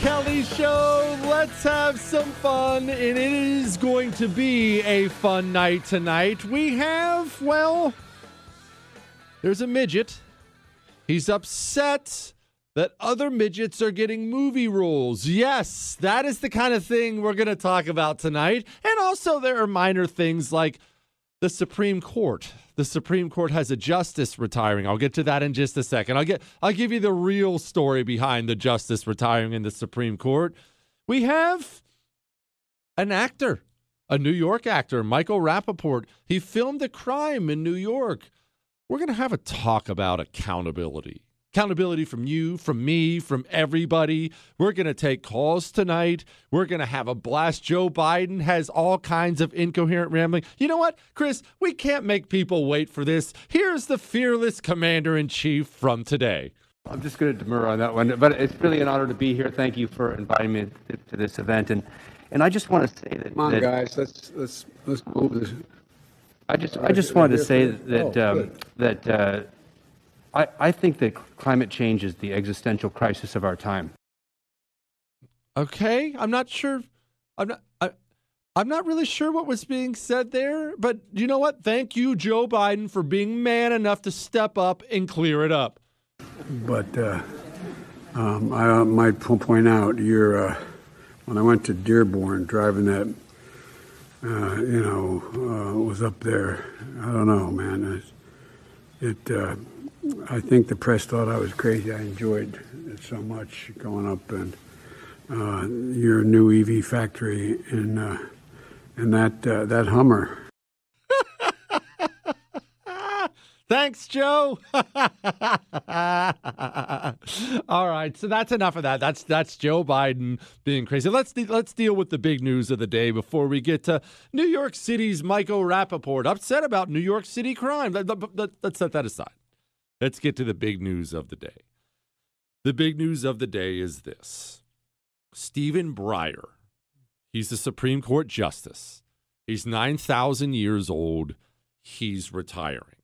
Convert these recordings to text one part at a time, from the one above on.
Kelly Show. Let's have some fun. And it is going to be a fun night tonight. We have, well, there's a midget. He's upset that other midgets are getting movie roles. Yes, that is the kind of thing we're going to talk about tonight. And also, there are minor things like the Supreme Court. The Supreme Court has a justice retiring. I'll get to that in just a second. I'll get I'll give you the real story behind the justice retiring in the Supreme Court. We have an actor, a New York actor, Michael Rapaport. He filmed a crime in New York. We're going to have a talk about accountability. Accountability from you, from me, from everybody. We're going to take calls tonight. We're going to have a blast. Joe Biden has all kinds of incoherent rambling. You know what, Chris? We can't make people wait for this. Here's the fearless commander in chief from today. I'm just going to demur on that one, but it's really an honor to be here. Thank you for inviting me to, to this event, and and I just want to say that. Come on, that guys, let's let's let's move this. I just I just wanted to say that Oh, um, that uh, I I think that climate change is the existential crisis of our time. Okay, I'm not sure. I'm not. I, I'm not really sure what was being said there, but you know what? Thank you, Joe Biden, for being man enough to step up and clear it up. But uh, um, I uh, might point out, you're, uh, when I went to Dearborn, driving that, uh, you know, uh, was up there. I don't know, man. It, it uh, I think the press thought I was crazy. I enjoyed it so much going up and uh, your new EV factory in uh, and that uh, that Hummer. Thanks, Joe. All right, so that's enough of that. That's that's Joe Biden being crazy. Let's de- let's deal with the big news of the day before we get to New York City's Michael Rapaport upset about New York City crime. Let, let, let- let's set that aside. Let's get to the big news of the day. The big news of the day is this: Stephen Breyer. He's the Supreme Court justice. He's nine thousand years old. He's retiring.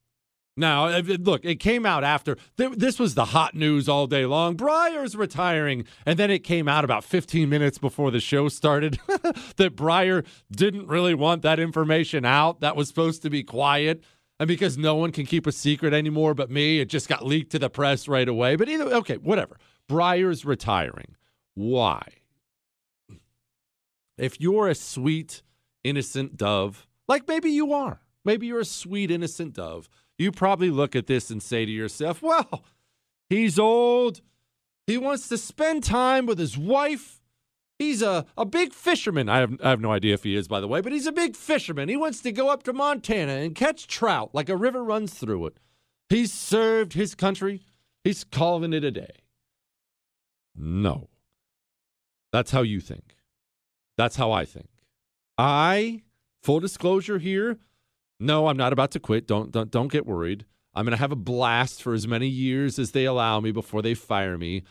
Now, look, it came out after this was the hot news all day long. Breyer's retiring. And then it came out about 15 minutes before the show started that Breyer didn't really want that information out. That was supposed to be quiet. And because no one can keep a secret anymore but me, it just got leaked to the press right away. But either, okay, whatever. Breyer's retiring. Why? If you're a sweet, innocent dove, like maybe you are, maybe you're a sweet, innocent dove, you probably look at this and say to yourself, well, he's old. He wants to spend time with his wife. He's a, a big fisherman. I have, I have no idea if he is, by the way, but he's a big fisherman. He wants to go up to Montana and catch trout like a river runs through it. He's served his country. He's calling it a day. No. That's how you think. That's how I think. I, full disclosure here, no, I'm not about to quit. Don't don't don't get worried. I'm going to have a blast for as many years as they allow me before they fire me.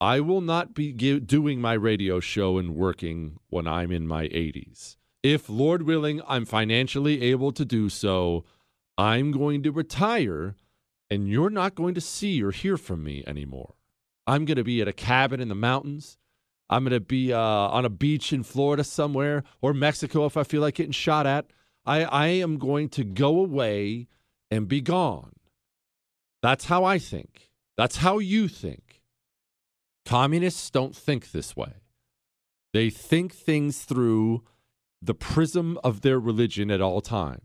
I will not be doing my radio show and working when I'm in my 80s. If, Lord willing, I'm financially able to do so, I'm going to retire and you're not going to see or hear from me anymore. I'm going to be at a cabin in the mountains. I'm going to be uh, on a beach in Florida somewhere or Mexico if I feel like getting shot at. I, I am going to go away and be gone. That's how I think. That's how you think. Communists don't think this way. They think things through the prism of their religion at all times.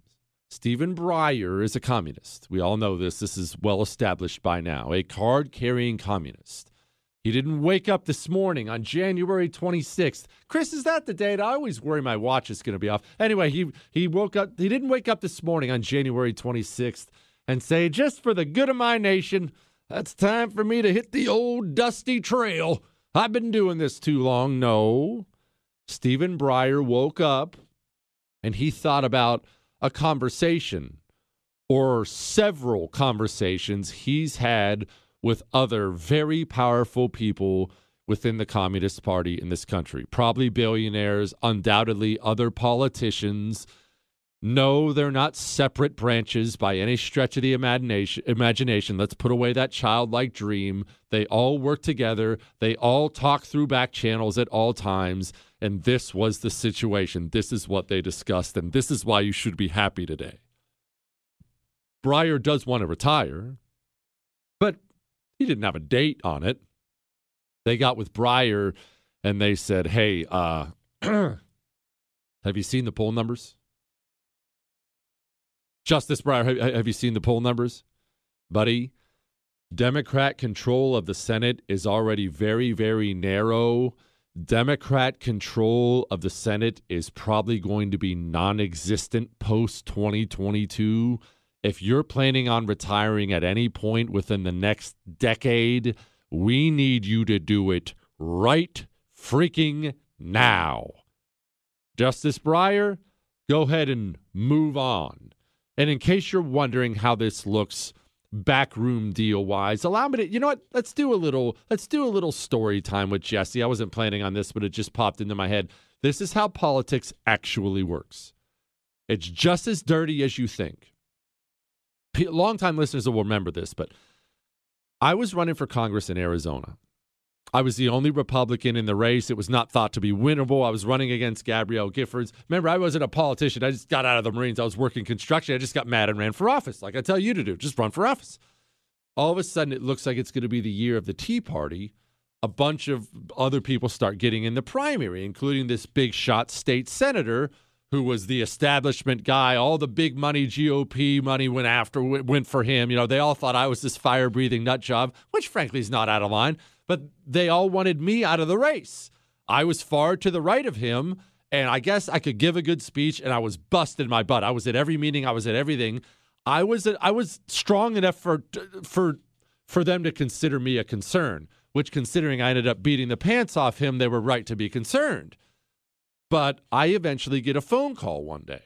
Stephen Breyer is a communist. We all know this. This is well established by now. A card carrying communist. He didn't wake up this morning on January 26th. Chris, is that the date? I always worry my watch is going to be off. Anyway, he he woke up. He didn't wake up this morning on January 26th and say, "Just for the good of my nation, that's time for me to hit the old dusty trail. I've been doing this too long." No. Stephen Breyer woke up and he thought about a conversation or several conversations he's had with other very powerful people within the Communist Party in this country. Probably billionaires, undoubtedly other politicians. No, they're not separate branches by any stretch of the imagination. imagination. Let's put away that childlike dream. They all work together. They all talk through back channels at all times. And this was the situation. This is what they discussed. And this is why you should be happy today. Breyer does want to retire, but he didn't have a date on it. They got with Breyer and they said, hey, uh, have you seen the poll numbers? Justice Breyer, have you seen the poll numbers? Buddy, Democrat control of the Senate is already very, very narrow. Democrat control of the Senate is probably going to be non existent post 2022 if you're planning on retiring at any point within the next decade, we need you to do it right freaking now. Justice Breyer, go ahead and move on. And in case you're wondering how this looks backroom deal wise, allow me to you know what? Let's do a little let's do a little story time with Jesse. I wasn't planning on this, but it just popped into my head. This is how politics actually works. It's just as dirty as you think longtime listeners will remember this, but I was running for Congress in Arizona. I was the only Republican in the race. It was not thought to be winnable. I was running against Gabrielle Giffords. Remember, I wasn't a politician. I just got out of the Marines. I was working construction. I just got mad and ran for office, like I tell you to do. Just run for office. All of a sudden, it looks like it's going to be the year of the Tea Party. A bunch of other people start getting in the primary, including this big shot state senator who was the establishment guy. All the big money GOP money went after went for him. You know, they all thought I was this fire breathing nut job, which frankly is not out of line. But they all wanted me out of the race. I was far to the right of him, and I guess I could give a good speech, and I was busted my butt. I was at every meeting. I was at everything. I was I was strong enough for for for them to consider me a concern. Which, considering I ended up beating the pants off him, they were right to be concerned. But I eventually get a phone call one day.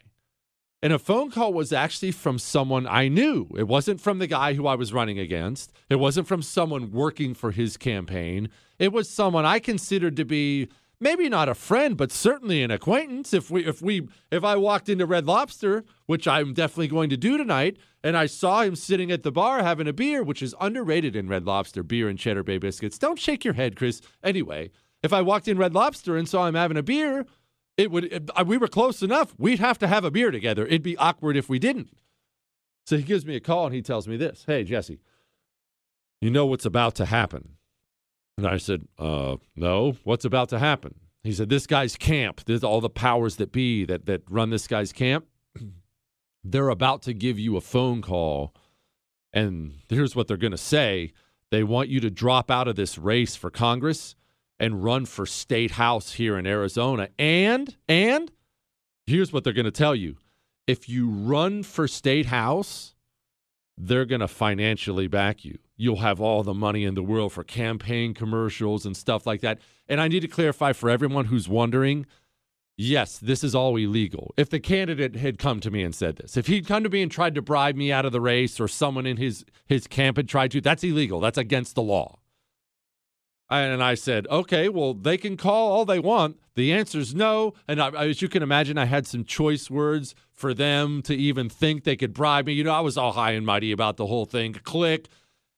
And a phone call was actually from someone I knew. It wasn't from the guy who I was running against. It wasn't from someone working for his campaign. It was someone I considered to be maybe not a friend, but certainly an acquaintance. If we if we if I walked into Red Lobster, which I'm definitely going to do tonight, and I saw him sitting at the bar having a beer, which is underrated in Red Lobster, beer and cheddar bay biscuits. Don't shake your head, Chris. Anyway, if I walked in Red Lobster and saw him having a beer, it would uh, we were close enough. We'd have to have a beer together. It'd be awkward if we didn't. So he gives me a call and he tells me this. Hey, Jesse, you know what's about to happen. And I said, uh, no, what's about to happen? He said, this guy's camp, there's all the powers that be that, that run this guy's camp. They're about to give you a phone call. And here's what they're going to say. They want you to drop out of this race for Congress and run for state house here in Arizona. And and here's what they're going to tell you. If you run for state house, they're going to financially back you. You'll have all the money in the world for campaign commercials and stuff like that. And I need to clarify for everyone who's wondering, yes, this is all illegal. If the candidate had come to me and said this, if he'd come to me and tried to bribe me out of the race or someone in his, his camp had tried to, that's illegal. That's against the law. And I said, okay, well, they can call all they want. The answer is no. And I, as you can imagine, I had some choice words for them to even think they could bribe me. You know, I was all high and mighty about the whole thing. Click.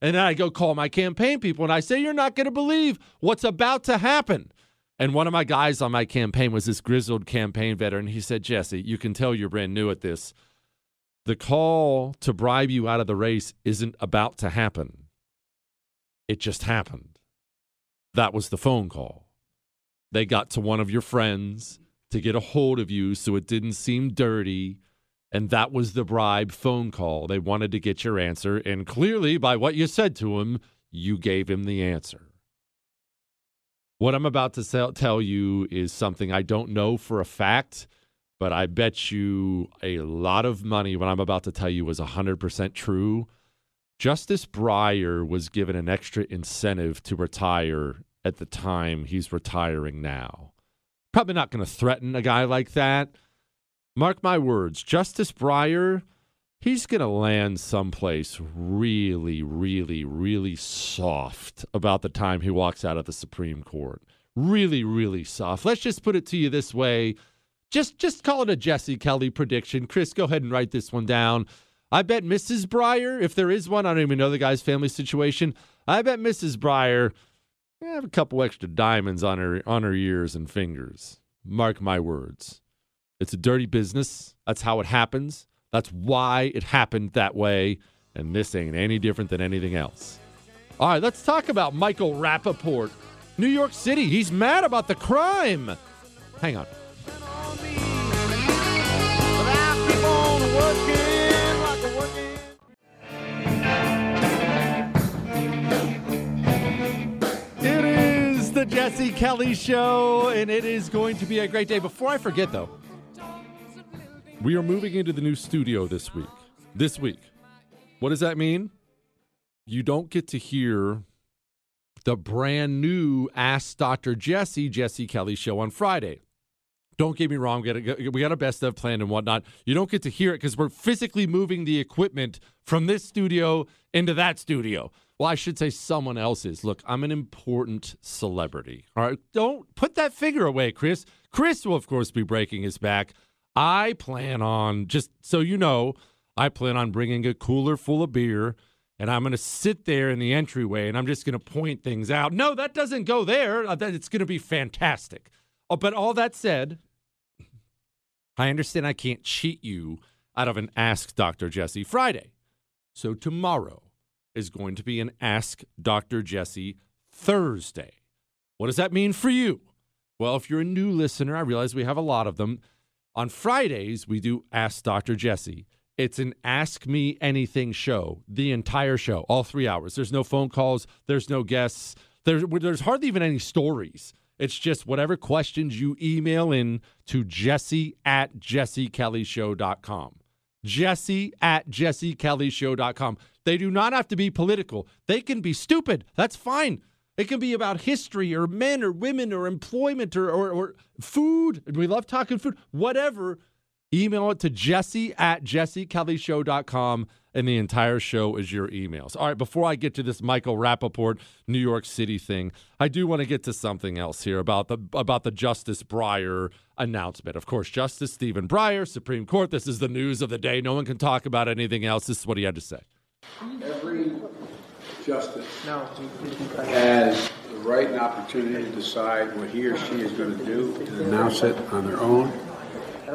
And then I go call my campaign people and I say, You're not going to believe what's about to happen. And one of my guys on my campaign was this grizzled campaign veteran. He said, Jesse, you can tell you're brand new at this. The call to bribe you out of the race isn't about to happen, it just happened. That was the phone call. They got to one of your friends to get a hold of you so it didn't seem dirty. And that was the bribe phone call. They wanted to get your answer. And clearly, by what you said to him, you gave him the answer. What I'm about to tell you is something I don't know for a fact, but I bet you a lot of money what I'm about to tell you was 100% true. Justice Breyer was given an extra incentive to retire at the time he's retiring now. Probably not going to threaten a guy like that. Mark my words, Justice Breyer, he's going to land someplace really, really, really soft about the time he walks out of the Supreme Court. Really, really soft. Let's just put it to you this way. Just just call it a Jesse Kelly prediction. Chris, go ahead and write this one down. I bet Mrs. Breyer, if there is one, I don't even know the guy's family situation. I bet Mrs. Breyer eh, have a couple extra diamonds on her on her ears and fingers. Mark my words. It's a dirty business. That's how it happens. That's why it happened that way. And this ain't any different than anything else. All right, let's talk about Michael Rapaport. New York City, he's mad about the crime. Hang on. The Jesse Kelly Show, and it is going to be a great day. Before I forget, though, we are moving into the new studio this week. This week. What does that mean? You don't get to hear the brand new Ask Dr. Jesse, Jesse Kelly show on Friday. Don't get me wrong, we got, a, best of plan and whatnot. You don't get to hear it because we're physically moving the equipment from this studio into that studio. Well, I should say someone else's. Look, I'm an important celebrity. All right. Don't put that figure away, Chris. Chris will, of course, be breaking his back. I plan on, just so you know, I plan on bringing a cooler full of beer and I'm going to sit there in the entryway and I'm just going to point things out. No, that doesn't go there. Uh, it's going to be fantastic. Oh, but all that said, I understand I can't cheat you out of an Ask Dr. Jesse Friday. So tomorrow, is going to be an Ask Dr. Jesse Thursday. What does that mean for you? Well, if you're a new listener, I realize we have a lot of them. On Fridays, we do Ask Dr. Jesse. It's an Ask Me Anything show, the entire show, all three hours. There's no phone calls, there's no guests, there's, there's hardly even any stories. It's just whatever questions you email in to jesse at jessekellyshow.com. Jesse at jessekellyshow.com. They do not have to be political. They can be stupid. That's fine. It can be about history or men or women or employment or, or, or food. We love talking food. Whatever. Email it to jesse at jessekellyshow.com and the entire show is your emails. All right, before I get to this Michael Rapaport New York City thing, I do want to get to something else here about the about the Justice Breyer announcement. Of course, Justice Stephen Breyer, Supreme Court. This is the news of the day. No one can talk about anything else. This is what he had to say. Every justice now has the right and opportunity to decide what he or she is going to do and announce it on their own.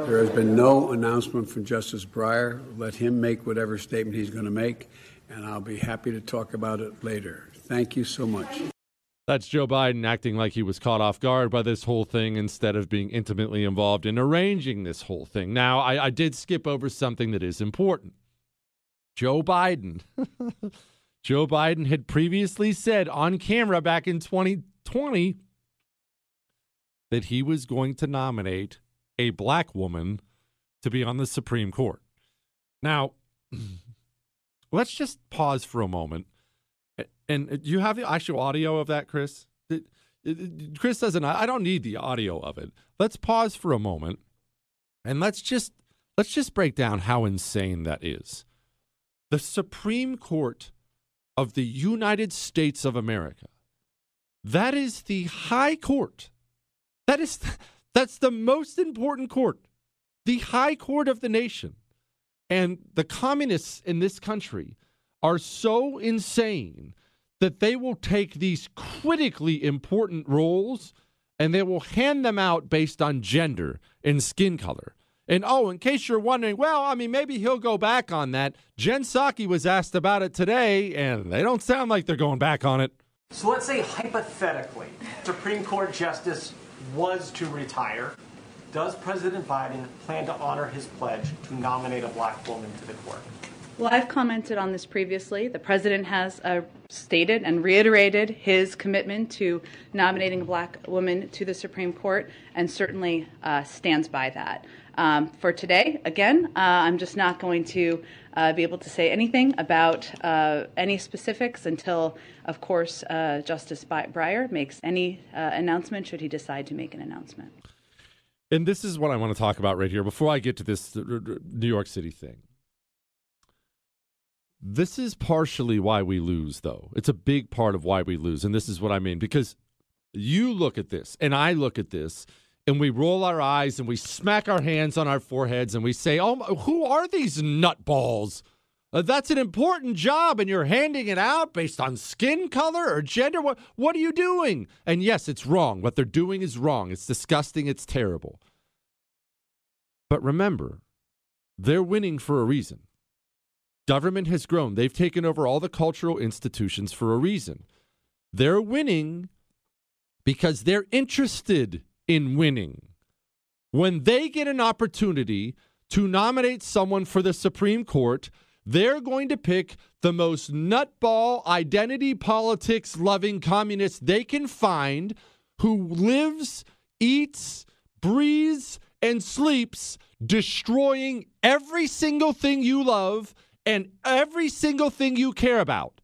There has been no announcement from Justice Breyer. Let him make whatever statement he's going to make, and I'll be happy to talk about it later. Thank you so much. That's Joe Biden acting like he was caught off guard by this whole thing instead of being intimately involved in arranging this whole thing. Now, I, I did skip over something that is important. Joe Biden. Joe Biden had previously said on camera back in 2020 that he was going to nominate a black woman to be on the Supreme Court. Now, let's just pause for a moment. And uh, do you have the actual audio of that, Chris? Uh, Chris doesn't. I don't need the audio of it. Let's pause for a moment, and let's just let's just break down how insane that is. The Supreme Court of the United States of America. That is the high court. That is that's the most important court. The high court of the nation. And the communists in this country are so insane that they will take these critically important roles and they will hand them out based on gender and skin color. And oh, in case you're wondering, well, I mean, maybe he'll go back on that. Jen Psaki was asked about it today, and they don't sound like they're going back on it. So let's say hypothetically, Supreme Court Justice was to retire. Does President Biden plan to honor his pledge to nominate a black woman to the court? Well, I've commented on this previously. The president has uh, stated and reiterated his commitment to nominating a black woman to the Supreme Court and certainly uh, stands by that. Um, for today, again, uh, I'm just not going to uh, be able to say anything about uh, any specifics until, of course, uh, Justice Breyer makes any announcement should he decide to make an announcement. And this is what I want to talk about right here before I get to this New York City thing. This is partially why we lose, though. It's a big part of why we lose. And this is what I mean because you look at this and I look at this and we roll our eyes and we smack our hands on our foreheads and we say, Oh, who are these nutballs? Uh, that's an important job and you're handing it out based on skin color or gender. What, what are you doing? And yes, it's wrong. What they're doing is wrong. It's disgusting. It's terrible. But remember, they're winning for a reason. Government has grown. They've taken over all the cultural institutions for a reason. They're winning because they're interested in winning. When they get an opportunity to nominate someone for the Supreme Court, they're going to pick the most nutball identity politics loving communist they can find who lives, eats, breathes, and sleeps destroying every single thing you love and every single thing you care about.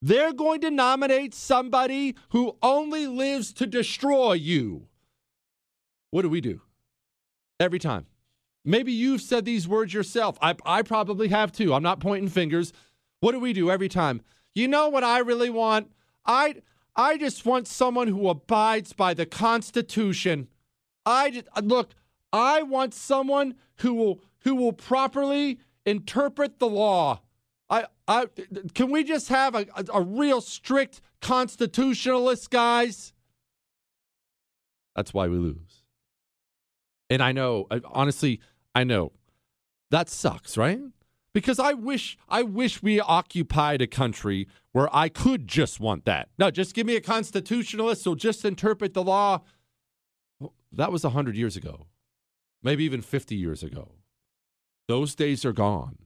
They're going to nominate somebody who only lives to destroy you. What do we do? Every time. Maybe you've said these words yourself. I, I probably have too. I'm not pointing fingers. What do we do every time? You know what I really want? I I just want someone who abides by the Constitution. I just, look. I want someone who will who will properly interpret the law. I, I, can we just have a, a, a real strict constitutionalist, guys? That's why we lose. And I know, honestly, I know that sucks, right? Because I wish, I wish we occupied a country where I could just want that. No, just give me a constitutionalist who'll just interpret the law. That was 100 years ago, maybe even 50 years ago. Those days are gone.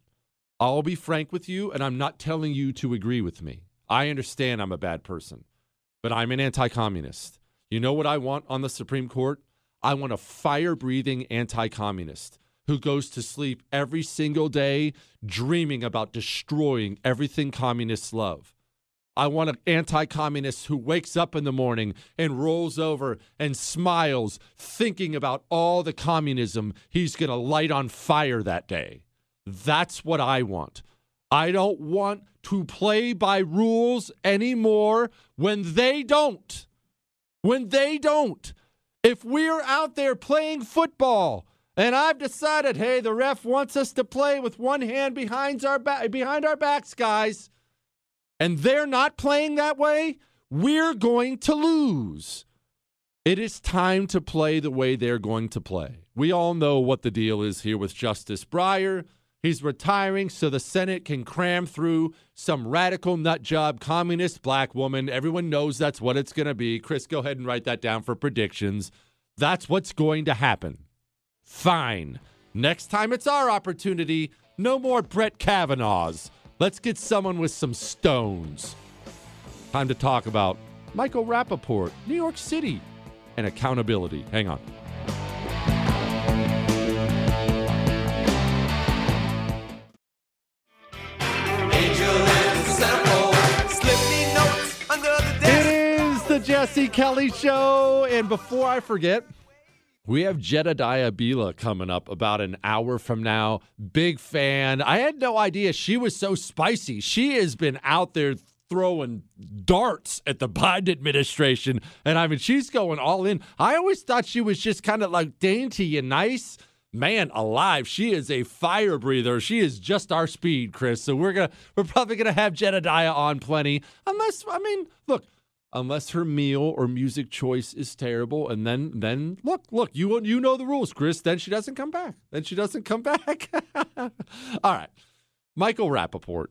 I'll be frank with you, and I'm not telling you to agree with me. I understand I'm a bad person, but I'm an anti communist. You know what I want on the Supreme Court? I want a fire breathing anti communist who goes to sleep every single day dreaming about destroying everything communists love. I want an anti communist who wakes up in the morning and rolls over and smiles, thinking about all the communism he's going to light on fire that day. That's what I want. I don't want to play by rules anymore when they don't. When they don't. If we're out there playing football and I've decided, hey, the ref wants us to play with one hand behind our, ba- behind our backs, guys and they're not playing that way, we're going to lose. It is time to play the way they're going to play. We all know what the deal is here with Justice Breyer. He's retiring so the Senate can cram through some radical nut job communist black woman. Everyone knows that's what it's going to be. Chris, go ahead and write that down for predictions. That's what's going to happen. Fine. Next time it's our opportunity, no more Brett Kavanaughs. Let's get someone with some stones. Time to talk about Michael Rapaport, New York City, and accountability. Hang on. Jesse Kelly Show. And before I forget, we have Jedediah Bila coming up about an hour from now. Big fan. I had no idea she was so spicy. She has been out there throwing darts at the Biden administration. And I mean, she's going all in. I always thought she was just kind of like dainty and nice man alive she is a fire breather she is just our speed chris so we're gonna we're probably gonna have jedediah on plenty unless i mean look unless her meal or music choice is terrible and then then look look you you know the rules chris then she doesn't come back then she doesn't come back all right michael rapaport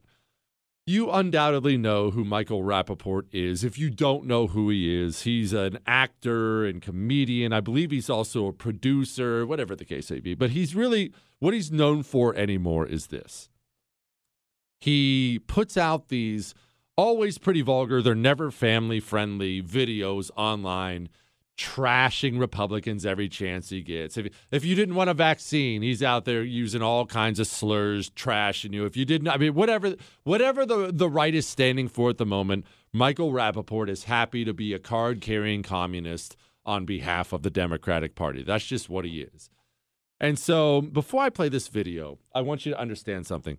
you undoubtedly know who Michael Rapaport is. If you don't know who he is, he's an actor and comedian. I believe he's also a producer, whatever the case may be. But he's really, what he's known for anymore is this. He puts out these always pretty vulgar, they're never family friendly videos online trashing Republicans every chance he gets. If if you didn't want a vaccine, he's out there using all kinds of slurs, trashing you. If you didn't, I mean, whatever whatever the the right is standing for at the moment, Michael Rapaport is happy to be a card carrying communist on behalf of the Democratic Party. That's just what he is. And so, before I play this video, I want you to understand something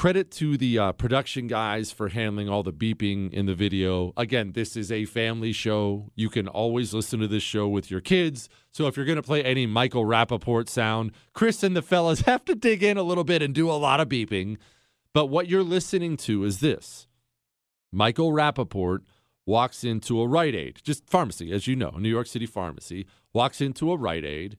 credit to the uh, production guys for handling all the beeping in the video. Again, this is a family show. You can always listen to this show with your kids. So if you're going to play any Michael Rapaport sound, Chris and the fellas have to dig in a little bit and do a lot of beeping. But what you're listening to is this Michael Rapaport walks into a Rite Aid, just pharmacy, as you know, New York City pharmacy, walks into a Rite Aid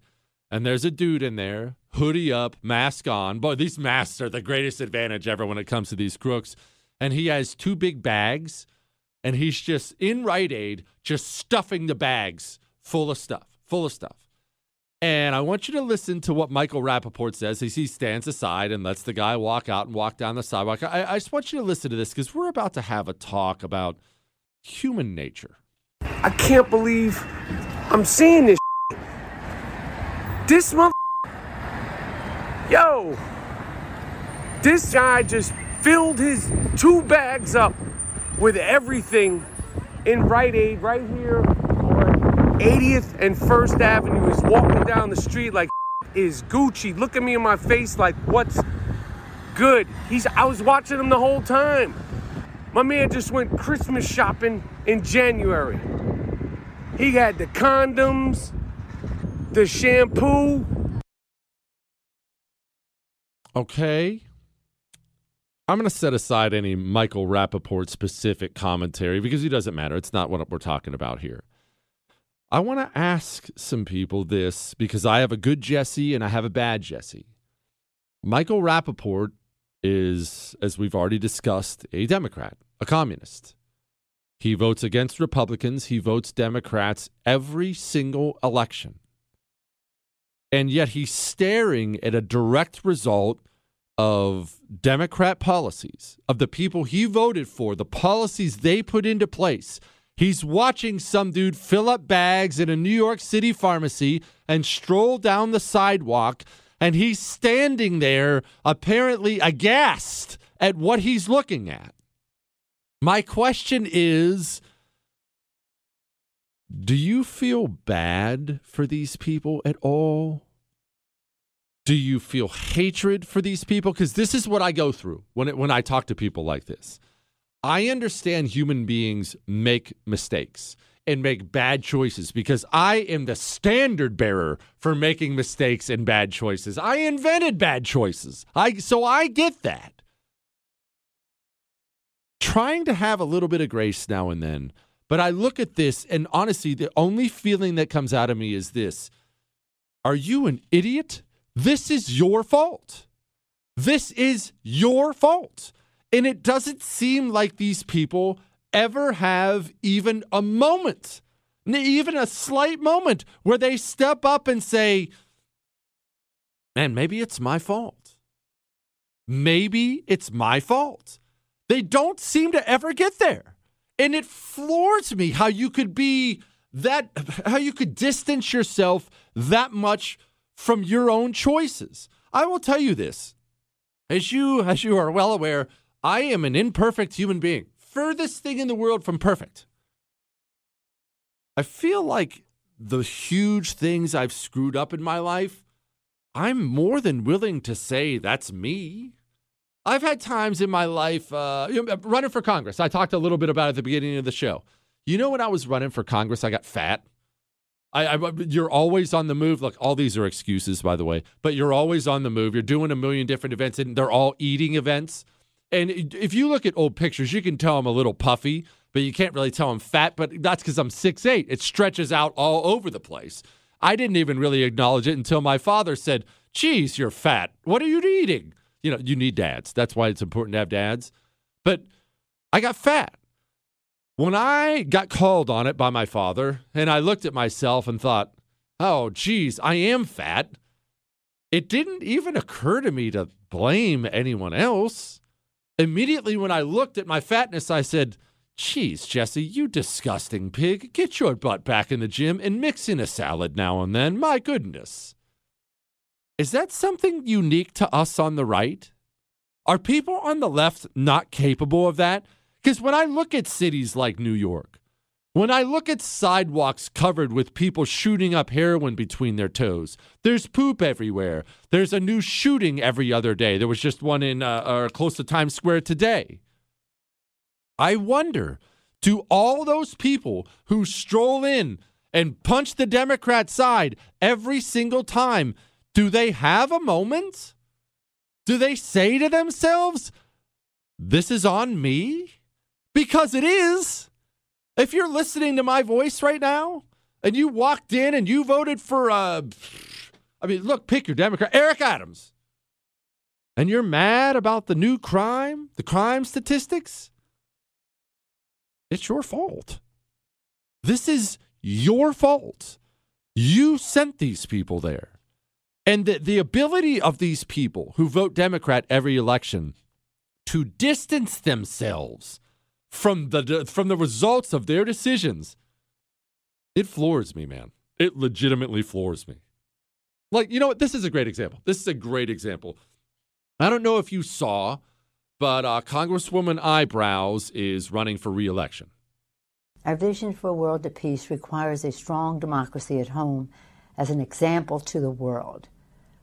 and there's a dude in there, hoodie up, mask on. Boy, these masks are the greatest advantage ever when it comes to these crooks. And he has two big bags, and he's just in Rite Aid, just stuffing the bags full of stuff, full of stuff. And I want you to listen to what Michael Rapaport says as he stands aside and lets the guy walk out and walk down the sidewalk. I, I just want you to listen to this because we're about to have a talk about human nature. I can't believe I'm seeing this this month, yo, this guy just filled his two bags up with everything in Rite Aid right here on 80th and First Avenue. He's walking down the street like is Gucci. Look at me in my face like what's good. He's I was watching him the whole time. My man just went Christmas shopping in January. He had the condoms, the shampoo. Okay. I'm going to set aside any Michael Rapaport specific commentary because he doesn't matter. It's not what we're talking about here. I want to ask some people this because I have a good Jesse and I have a bad Jesse. Michael Rapaport is, as we've already discussed, a Democrat, a communist. He votes against Republicans, he votes Democrats every single election and yet he's staring at a direct result of Democrat policies, of the people he voted for, the policies they put into place. He's watching some dude fill up bags in a New York City pharmacy and stroll down the sidewalk, and he's standing there apparently aghast at what he's looking at. My question is do you feel bad for these people at all? Do you feel hatred for these people? Because this is what I go through when, it, when I talk to people like this. I understand human beings make mistakes and make bad choices because I am the standard bearer for making mistakes and bad choices. I invented bad choices. I so I get that. Trying to have a little bit of grace now and then but I look at this, and honestly, the only feeling that comes out of me is this Are you an idiot? This is your fault. This is your fault. And it doesn't seem like these people ever have even a moment, even a slight moment, where they step up and say, Man, maybe it's my fault. Maybe it's my fault. They don't seem to ever get there. And it floors me how you could be that, how you could distance yourself that much from your own choices. I will tell you this. As you, as you are well aware, I am an imperfect human being. Furthest thing in the world from perfect. I feel like the huge things I've screwed up in my life, I'm more than willing to say that's me. I've had times in my life, uh, running for Congress. I talked a little bit about it at the beginning of the show. You know, when I was running for Congress, I got fat. I, I, you're always on the move. Look, all these are excuses, by the way, but you're always on the move. You're doing a million different events, and they're all eating events. And if you look at old pictures, you can tell I'm a little puffy, but you can't really tell I'm fat. But that's because I'm 6'8. It stretches out all over the place. I didn't even really acknowledge it until my father said, Geez, you're fat. What are you eating? You know, you need dads. That's why it's important to have dads. But I got fat. When I got called on it by my father, and I looked at myself and thought, oh, geez, I am fat, it didn't even occur to me to blame anyone else. Immediately when I looked at my fatness, I said, Geez, Jesse, you disgusting pig. Get your butt back in the gym and mix in a salad now and then. My goodness. Is that something unique to us on the right? Are people on the left not capable of that? Because when I look at cities like New York, when I look at sidewalks covered with people shooting up heroin between their toes, there's poop everywhere. There's a new shooting every other day. There was just one in uh, uh, close to Times Square today. I wonder do all those people who stroll in and punch the Democrat side every single time, do they have a moment? Do they say to themselves, This is on me? Because it is. If you're listening to my voice right now and you walked in and you voted for, uh, I mean, look, pick your Democrat, Eric Adams, and you're mad about the new crime, the crime statistics, it's your fault. This is your fault. You sent these people there. And the, the ability of these people who vote Democrat every election to distance themselves from the from the results of their decisions, it floors me, man. It legitimately floors me. Like, you know what? This is a great example. This is a great example. I don't know if you saw, but uh, Congresswoman Eyebrows is running for reelection. Our vision for a world at peace requires a strong democracy at home as an example to the world.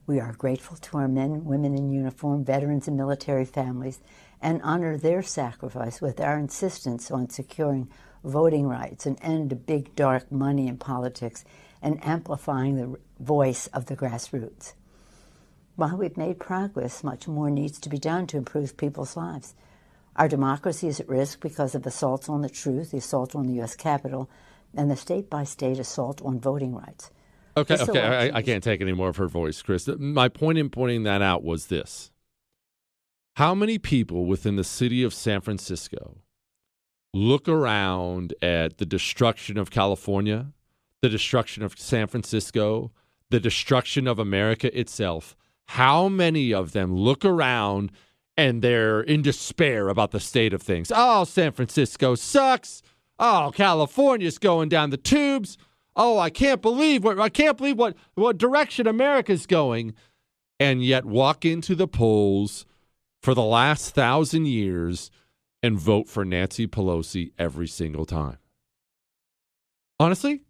We are grateful to our men, women in uniform, veterans, and military families and honor their sacrifice with our insistence on securing voting rights, an end to big dark money in politics, and amplifying the voice of the grassroots. While we've made progress, much more needs to be done to improve people's lives. Our democracy is at risk because of assaults on the truth, the assault on the U.S. Capitol, and the state by state assault on voting rights. Okay, okay, I, I, can't take any more of her voice, Chris. My point in pointing that out was this how many people within the city of San Francisco look around at the destruction of California, the destruction of San Francisco, the destruction of America itself? How many of them look around and they're in despair about the state of things? Oh, San Francisco sucks. Oh, California's going down the tubes. Oh, I can't believe what I can't believe what what direction America's going. And yet walk into the polls for the last thousand years and vote for Nancy Pelosi every single time. Honestly,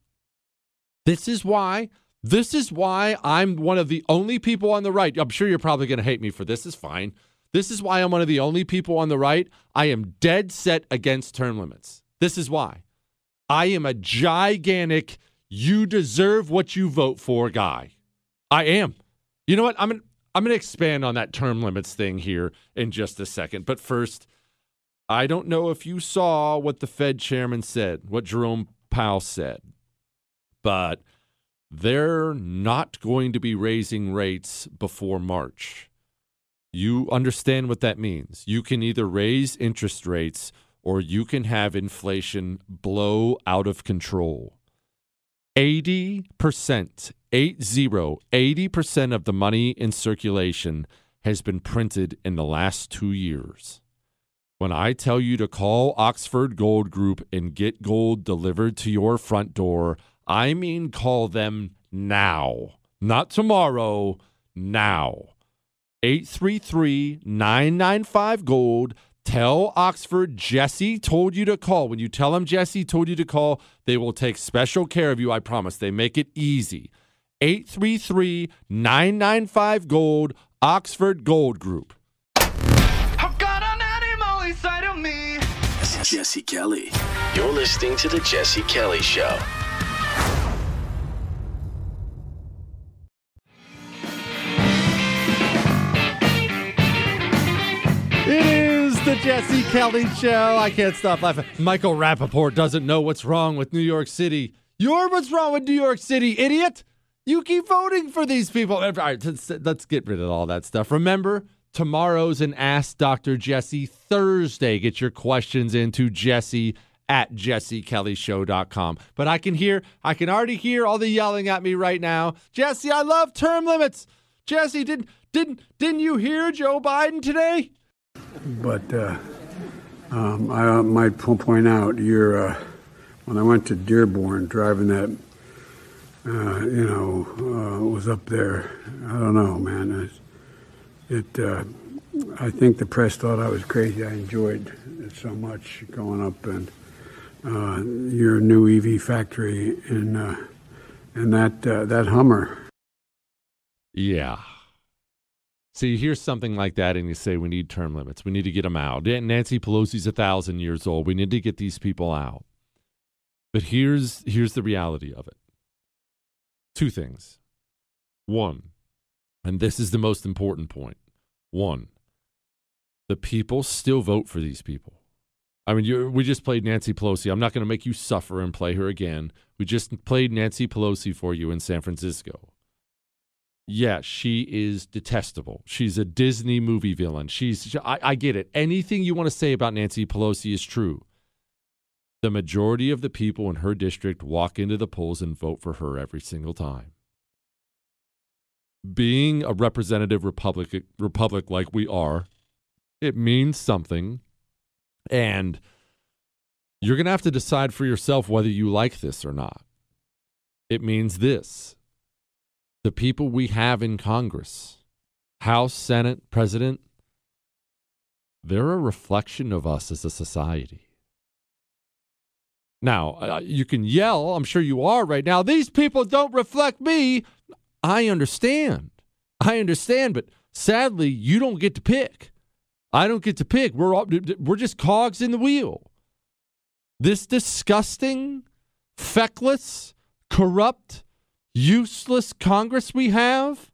this is why. This is why I'm one of the only people on the right. I'm sure you're probably going to hate me for this. Is fine. This is why I'm one of the only people on the right. I am dead set against term limits. This is why. I am a gigantic you deserve what you vote for guy. I am. You know what? I'm I'm going to expand on that term limits thing here in just a second. But first, I don't know if you saw what the Fed chairman said, what Jerome Powell said, but they're not going to be raising rates before March. You understand what that means. You can either raise interest rates or you can have inflation blow out of control. 80%, 80, 80% of the money in circulation has been printed in the last two years. When I tell you to call Oxford Gold Group and get gold delivered to your front door, I mean call them now, not tomorrow, now. 833 995 Gold Tell Oxford Jesse told you to call. When you tell them Jesse told you to call, they will take special care of you. I promise. They make it easy. 833 995 Gold, Oxford Gold Group. Jesse Kelly. You're listening to The Jesse Kelly Show. It is the Jesse Kelly Show. I can't stop laughing. Michael Rapaport doesn't know what's wrong with New York City. You're what's wrong with New York City, idiot. You keep voting for these people. All right, let's, let's get rid of all that stuff. Remember, tomorrow's an Ask Dr. Jesse Thursday. Get your questions into Jesse at jessekellyshow.com. But I can hear, I can already hear all the yelling at me right now. Jesse, I love term limits. Jesse, didn't didn't didn't you hear Joe Biden today? But uh, um, I might point out, you're, uh, when I went to Dearborn, driving that, uh, you know, uh, was up there. I don't know, man. It, it uh, I think the press thought I was crazy. I enjoyed it so much going up and uh, your new EV factory in and that that Hummer. Yeah. So you hear something like that and you say, we need term limits. We need to get them out. Nancy Pelosi's a thousand years old. We need to get these people out. But here's, here's the reality of it two things. One, and this is the most important point. One, the people still vote for these people. I mean, we just played Nancy Pelosi. I'm not going to make you suffer and play her again. We just played Nancy Pelosi for you in San Francisco yeah, she is detestable. She's a Disney movie villain. She's I, I get it. Anything you want to say about Nancy Pelosi is true. The majority of the people in her district walk into the polls and vote for her every single time. Being a representative republic republic like we are, it means something. And you're going to have to decide for yourself whether you like this or not. It means this the people we have in Congress, House, Senate, President, they're a reflection of us as a society. Now, uh, you can yell, I'm sure you are right now, these people don't reflect me. I understand. I understand, but sadly, you don't get to pick. I don't get to pick. We're we're just cogs in the wheel. This disgusting, feckless, corrupt, useless Congress we have,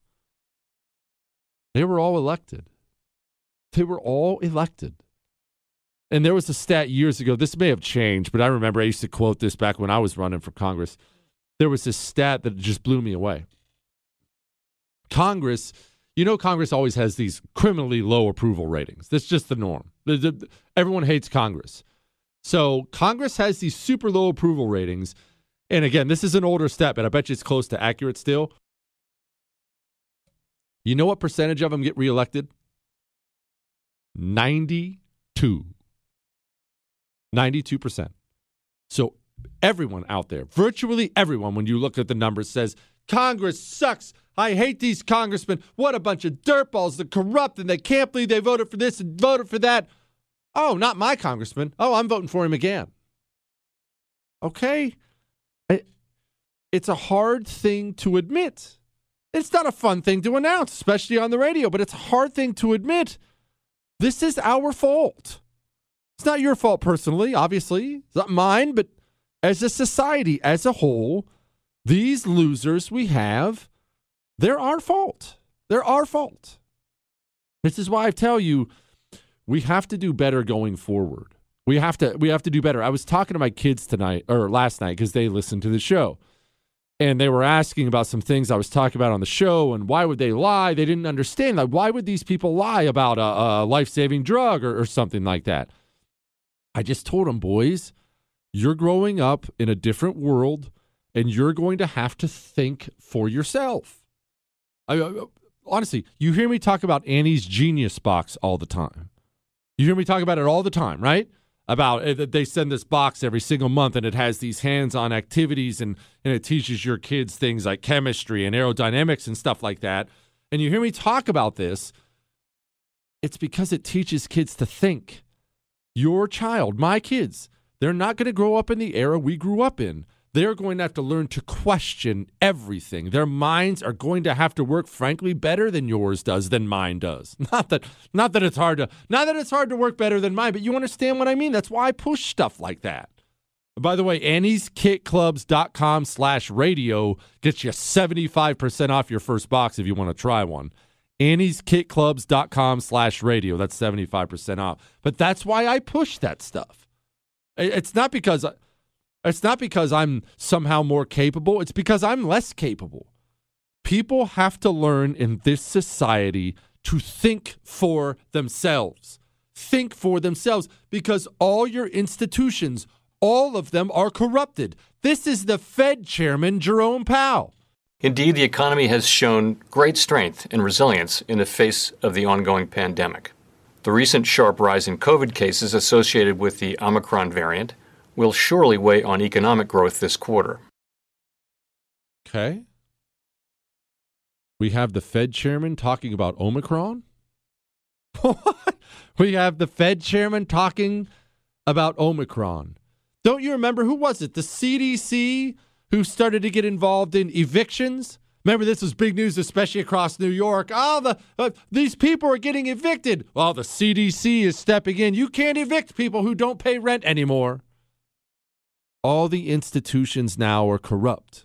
they were all elected. They were all elected. And there was a stat years ago. This may have changed, but I remember I used to quote this back when I was running for Congress. There was this stat that just blew me away. Congress, you know, Congress always has these criminally low approval ratings. That's just the norm. Everyone hates Congress. So Congress has these super low approval ratings and again, this is an older stat, but I bet you it's close to accurate still. You know what percentage of them get reelected? 92. 92%. So everyone out there, virtually everyone, when you look at the numbers, says, Congress sucks. I hate these congressmen. What a bunch of dirtballs. They're corrupt and they can't believe they voted for this and voted for that. Oh, not my congressman. Oh, I'm voting for him again. Okay it's a hard thing to admit. It's not a fun thing to announce, especially on the radio, but it's a hard thing to admit. This is our fault. It's not your fault personally, obviously. It's not mine, but as a society, as a whole, these losers we have, they're our fault. They're our fault. This is why I tell you, we have to do better going forward. We have to we have to do better. I was talking to my kids tonight or last night because they listened to the show and they were asking about some things I was talking about on the show and why would they lie? They didn't understand. Like, why would these people lie about a, a life saving drug or, or something like that? I just told them, boys, you're growing up in a different world and you're going to have to think for yourself. I, I, honestly, you hear me talk about Annie's Genius Box all the time. You hear me talk about it all the time, right? About eh, that they send this box every single month and it has these hands-on activities and, and it teaches your kids things like chemistry and aerodynamics and stuff like that and you hear me talk about this it's because it teaches kids to think Your child, my kids, they're not going to grow up in the era we grew up in. They're going to have to learn to question everything. Their minds are going to have to work, frankly, better than yours does, than mine does. Not that, not that it's hard to, not that it's hard to work better than mine, but you understand what I mean. That's why I push stuff like that. By the way, Annie'sKitClubs.com slash radio gets you 75% off your first box if you want to try one. Annie'sKitClubs.com slash radio. That's 75% off. But that's why I push that stuff. It's not because it's not because I'm somehow more capable, it's because I'm less capable. People have to learn in this society to think for themselves. Think for themselves because all your institutions, all of them are corrupted. This is the Fed chairman, Jerome Powell. Indeed, the economy has shown great strength and resilience in the face of the ongoing pandemic. The recent sharp rise in COVID cases associated with the Omicron variant will surely weigh on economic growth this quarter. Okay. We have the Fed chairman talking about Omicron? What? We have the Fed chairman talking about Omicron. Don't you remember who was it? The CDC who started to get involved in evictions? Remember, this was big news, especially across New York. Oh, the uh, these people are getting evicted. Well, the CDC is stepping in. You can't evict people who don't pay rent anymore. All the institutions now are corrupt.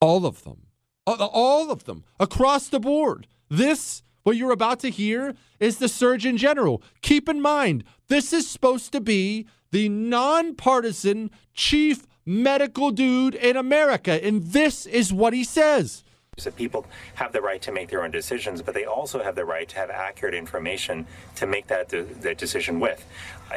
All of them. All of them across the board. This, what you're about to hear, is the Surgeon General. Keep in mind, this is supposed to be the nonpartisan chief medical dude in America. And this is what he says. That people have the right to make their own decisions, but they also have the right to have accurate information to make that, de- that decision with.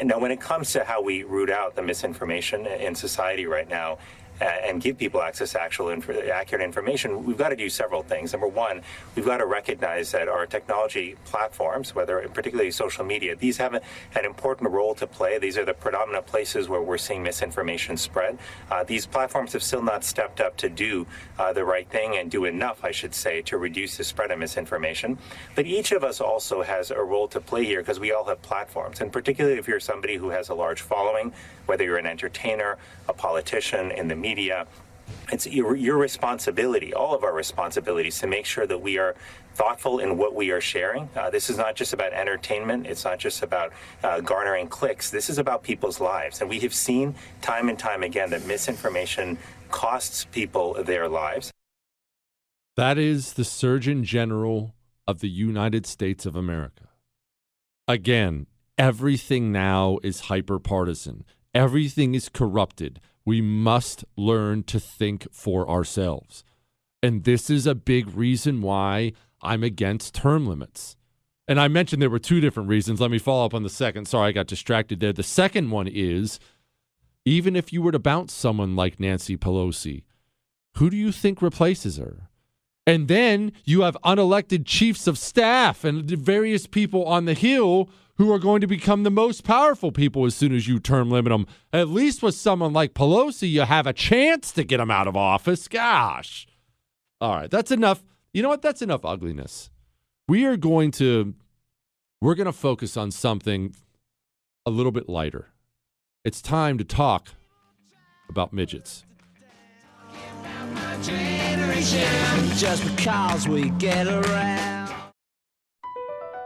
Now, when it comes to how we root out the misinformation in society right now, and give people access to actual inf- accurate information, we've got to do several things. Number one, we've got to recognize that our technology platforms, whether particularly social media, these have a, an important role to play. These are the predominant places where we're seeing misinformation spread. Uh, these platforms have still not stepped up to do uh, the right thing and do enough, I should say, to reduce the spread of misinformation. But each of us also has a role to play here because we all have platforms, and particularly if you're somebody who has a large following, whether you're an entertainer, a politician in the media. It's your, your responsibility, all of our responsibilities, to make sure that we are thoughtful in what we are sharing. Uh, this is not just about entertainment. It's not just about uh, garnering clicks. This is about people's lives. And we have seen time and time again that misinformation costs people their lives. That is the Surgeon General of the United States of America. Again, everything now is hyper partisan, everything is corrupted we must learn to think for ourselves. And this is a big reason why I'm against term limits. And I mentioned there were two different reasons. Let me follow up on the second. Sorry, I got distracted there. The second one is even if you were to bounce someone like Nancy Pelosi, who do you think replaces her? And then you have unelected chiefs of staff and various people on the Hill who are going to become the most powerful people as soon as you term limit them. At least with someone like Pelosi, you have a chance to get them out of office. Gosh. All right, that's enough. You know what? That's enough ugliness. We are going to we're going to focus on something a little bit lighter. It's time to talk about midgets. Just because we get around.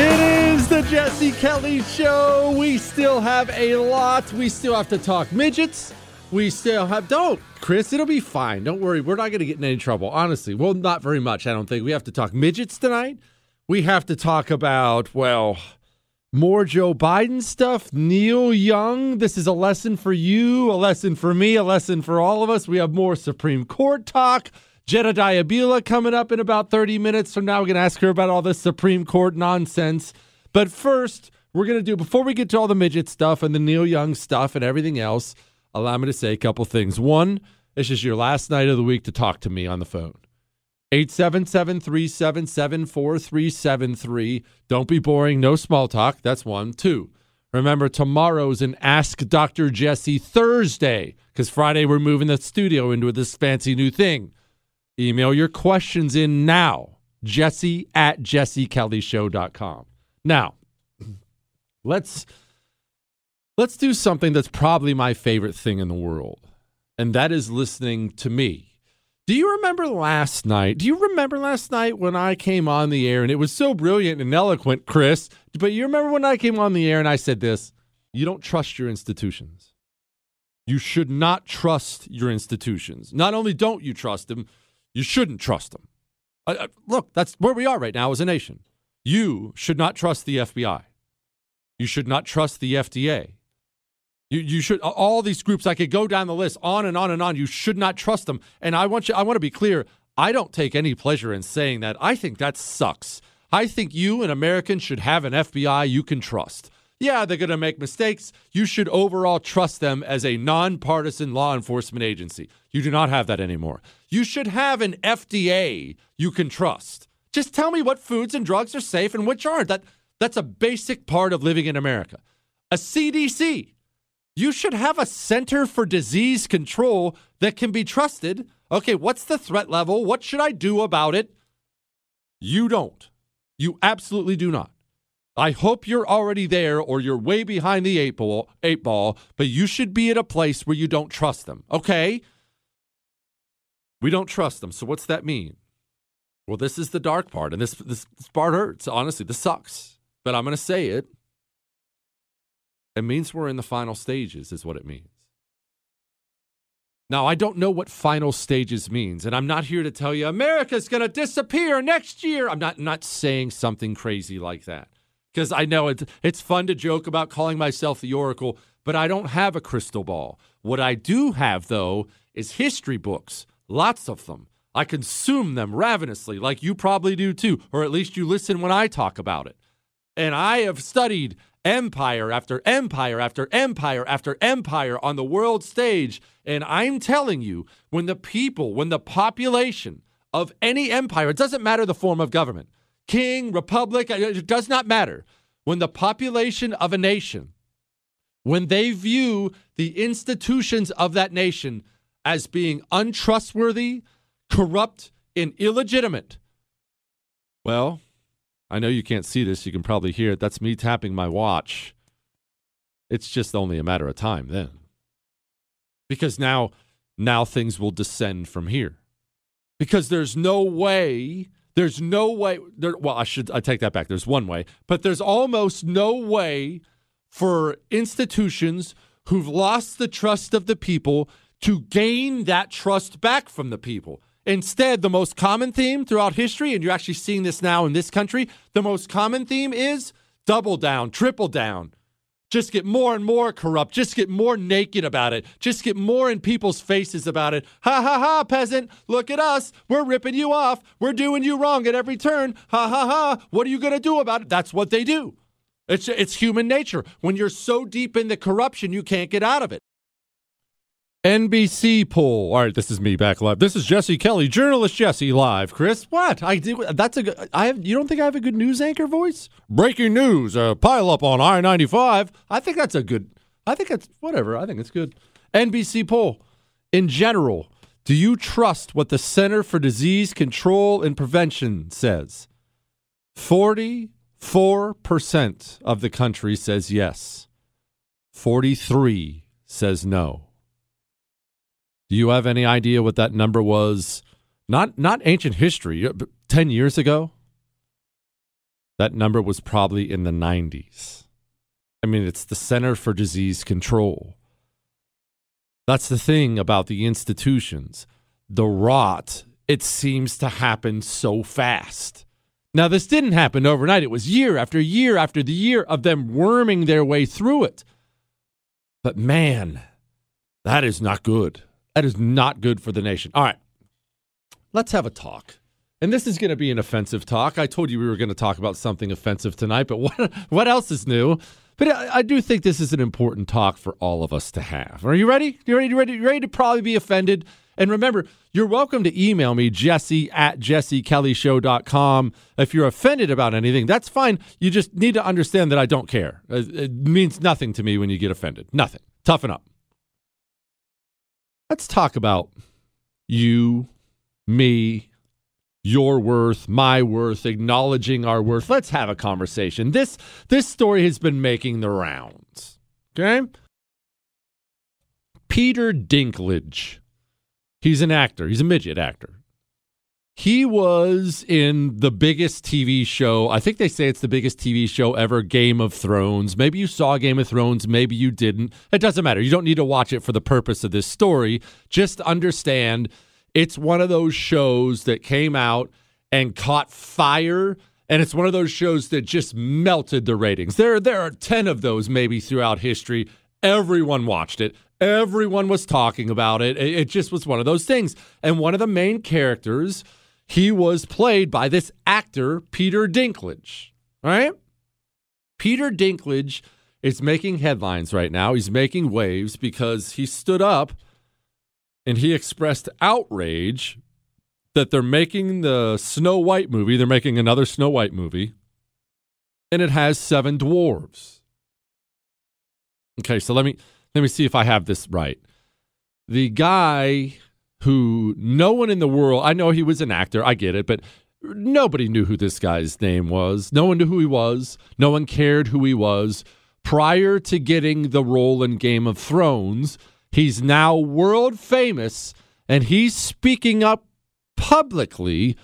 It is the Jesse Kelly Show. We still have a lot. We still have to talk midgets. We still have. Don't, Chris. It'll be fine. Don't worry. We're not going to get in any trouble. Honestly, well, not very much. I don't think we have to talk midgets tonight. We have to talk about well, More Joe Biden stuff. Neil Young, this is a lesson for you, a lesson for me, a lesson for all of us. We have more Supreme Court talk. Jedediah Bila coming up in about 30 minutes from now. We're going to ask her about all this Supreme Court nonsense. But first, we're going to do, before we get to all the midget stuff and the Neil Young stuff and everything else, allow me to say a couple things. One, this is your last night of the week to talk to me on the phone. 877 377 4373. Don't be boring. No small talk. That's one. Two, remember tomorrow's an Ask Dr. Jesse Thursday because Friday we're moving the studio into this fancy new thing. Email your questions in now. Jesse at jessekellyshow.com. Now, let's let's do something that's probably my favorite thing in the world, and that is listening to me. Do you remember last night? Do you remember last night when I came on the air and it was so brilliant and eloquent, Chris? But you remember when I came on the air and I said this? You don't trust your institutions. You should not trust your institutions. Not only don't you trust them, you shouldn't trust them. Uh, look, that's where we are right now as a nation. You should not trust the FBI. You should not trust the FDA. You, you should all these groups. I could go down the list on and on and on. You should not trust them. And I want you. I want to be clear. I don't take any pleasure in saying that. I think that sucks. I think you, an American, should have an FBI you can trust. Yeah, they're going to make mistakes. You should overall trust them as a nonpartisan law enforcement agency. You do not have that anymore. You should have an FDA you can trust. Just tell me what foods and drugs are safe and which aren't. That that's a basic part of living in America. A CDC you should have a Center for Disease Control that can be trusted. Okay, what's the threat level? What should I do about it? You don't. You absolutely do not. I hope you're already there or you're way behind the eight ball, eight ball, but you should be at a place where you don't trust them. Okay? We don't trust them. So what's that mean? Well, this is the dark part, and this this, this part hurts. Honestly, this sucks. But I'm going to say it it means we're in the final stages, is what it means. Now, I don't know what final stages means, and I'm not here to tell you America's going to disappear next year. I'm not, not saying something crazy like that because I know it's, it's fun to joke about calling myself the Oracle, but I don't have a crystal ball. What I do have, though, is history books, lots of them. I consume them ravenously, like you probably do too, or at least you listen when I talk about it. And I have studied empire after empire after empire after empire on the world stage. And I'm telling you, when the people, when the population of any empire, it doesn't matter the form of government, king, republic, it does not matter. When the population of a nation, when they view the institutions of that nation as being untrustworthy, corrupt, and illegitimate, well, I know you can't see this. You can probably hear it. That's me tapping my watch. It's just only a matter of time then. Because now now things will descend from here. Because there's no way, there's no way there, well, I should I take that back. There's one way, but there's almost no way for institutions who've lost the trust of the people to gain that trust back from the people. Instead, the most common theme throughout history, and you're actually seeing this now in this country, the most common theme is double down, triple down. Just get more and more corrupt. Just get more naked about it. Just get more in people's faces about it. Ha ha ha, peasant. Look at us. We're ripping you off. We're doing you wrong at every turn. Ha ha ha. What are you going to do about it? That's what they do. It's, it's human nature. When you're so deep in the corruption, you can't get out of it. NBC poll. All right, this is me back live. This is Jesse Kelly, journalist Jesse live. Chris, what? I do. That's a good. I have. You don't think I have a good news anchor voice? Breaking news: a pile up on I ninety five. I think that's a good. I think it's whatever. I think it's good. NBC poll. In general, do you trust what the Center for Disease Control and Prevention says? Forty-four percent of the country says yes. Forty-three says no. Do you have any idea what that number was? Not not ancient history, uh, but 10 years ago? That number was probably in the 90s. I mean, it's the Center for Disease Control. That's the thing about the institutions. The rot, it seems to happen so fast. Now, this didn't happen overnight. It was year after year after the year of them worming their way through it. But man, that is not good. That is not good for the nation. All right, let's have a talk. And this is going to be an offensive talk. I told you we were going to talk about something offensive tonight, but what what else is new? But I, I do think this is an important talk for all of us to have. Are you ready? You ready? You ready? You ready to probably be offended? And remember, you're welcome to email me, jesse at jessekellyshow.com. If you're offended about anything, that's fine. You just need to understand that I don't care. It, it means nothing to me when you get offended. Nothing. Toughen up. Let's talk about you, me, your worth, my worth, acknowledging our worth. Let's have a conversation. This this story has been making the rounds. Okay? Peter Dinklage. He's an actor. He's a midget actor. He was in the biggest TV show. I think they say it's the biggest TV show ever, Game of Thrones. Maybe you saw Game of Thrones, maybe you didn't. It doesn't matter. You don't need to watch it for the purpose of this story. Just understand it's one of those shows that came out and caught fire. And it's one of those shows that just melted the ratings. There, there are 10 of those maybe throughout history. Everyone watched it. Everyone was talking about it. It just was one of those things. And one of the main characters, he was played by this actor, Peter Dinklage. All right? Peter Dinklage is making headlines right now. He's making waves because he stood up and he expressed outrage that they're making the Snow White movie. They're making another Snow White movie, and it has seven dwarves. Okay, so let me let me see if I have this right. The guy who no one in the world, I know he was an actor, I get it, but nobody knew who this guy's name was. No one knew who he was. No one cared who he was. Prior to getting the role in Game of Thrones, He's now world famous and he's speaking up publicly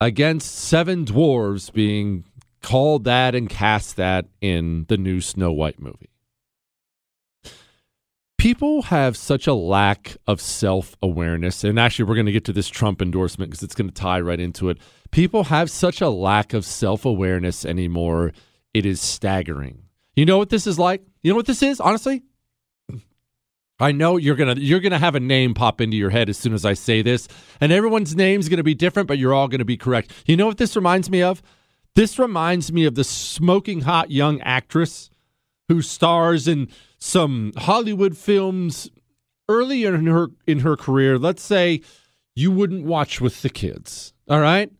against seven dwarves being called that and cast that in the new Snow White movie. People have such a lack of self awareness. And actually, we're going to get to this Trump endorsement because it's going to tie right into it. People have such a lack of self awareness anymore. It is staggering. You know what this is like? You know what this is, honestly? I know you're gonna you're gonna have a name pop into your head as soon as I say this, and everyone's name's gonna be different, but you're all gonna be correct. You know what this reminds me of? This reminds me of the smoking hot young actress who stars in some Hollywood films earlier in her in her career. Let's say you wouldn't watch with the kids. All right?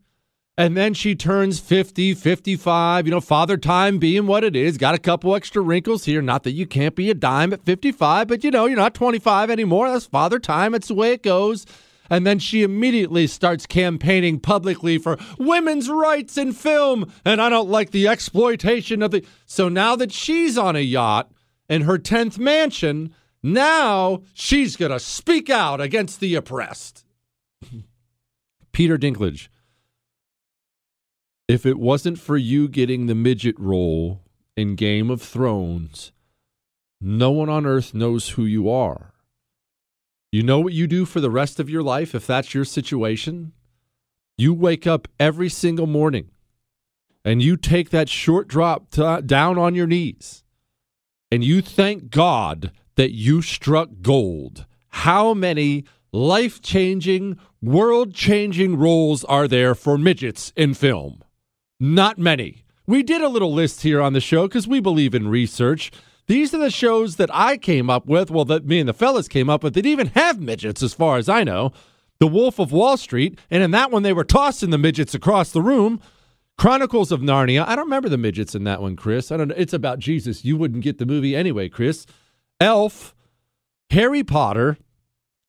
And then she turns 50, 55, you know, father time being what it is. Got a couple extra wrinkles here. Not that you can't be a dime at 55, but you know, you're not 25 anymore. That's father time. It's the way it goes. And then she immediately starts campaigning publicly for women's rights in film. And I don't like the exploitation of the. So now that she's on a yacht in her 10th mansion, now she's going to speak out against the oppressed. Peter Dinklage if it wasn't for you getting the midget role in Game of Thrones, no one on earth knows who you are. You know what you do for the rest of your life if that's your situation? You wake up every single morning and you take that short drop to, down on your knees and you thank God that you struck gold. How many life changing, world changing roles are there for midgets in film? Not many. We did a little list here on the show because we believe in research. These are the shows that I came up with, well, that me and the fellas came up with, that even have midgets, as far as I know. The Wolf of Wall Street, and in that one, they were tossing the midgets across the room. Chronicles of Narnia. I don't remember the midgets in that one, Chris. I don't know. It's about Jesus. You wouldn't get the movie anyway, Chris. Elf, Harry Potter,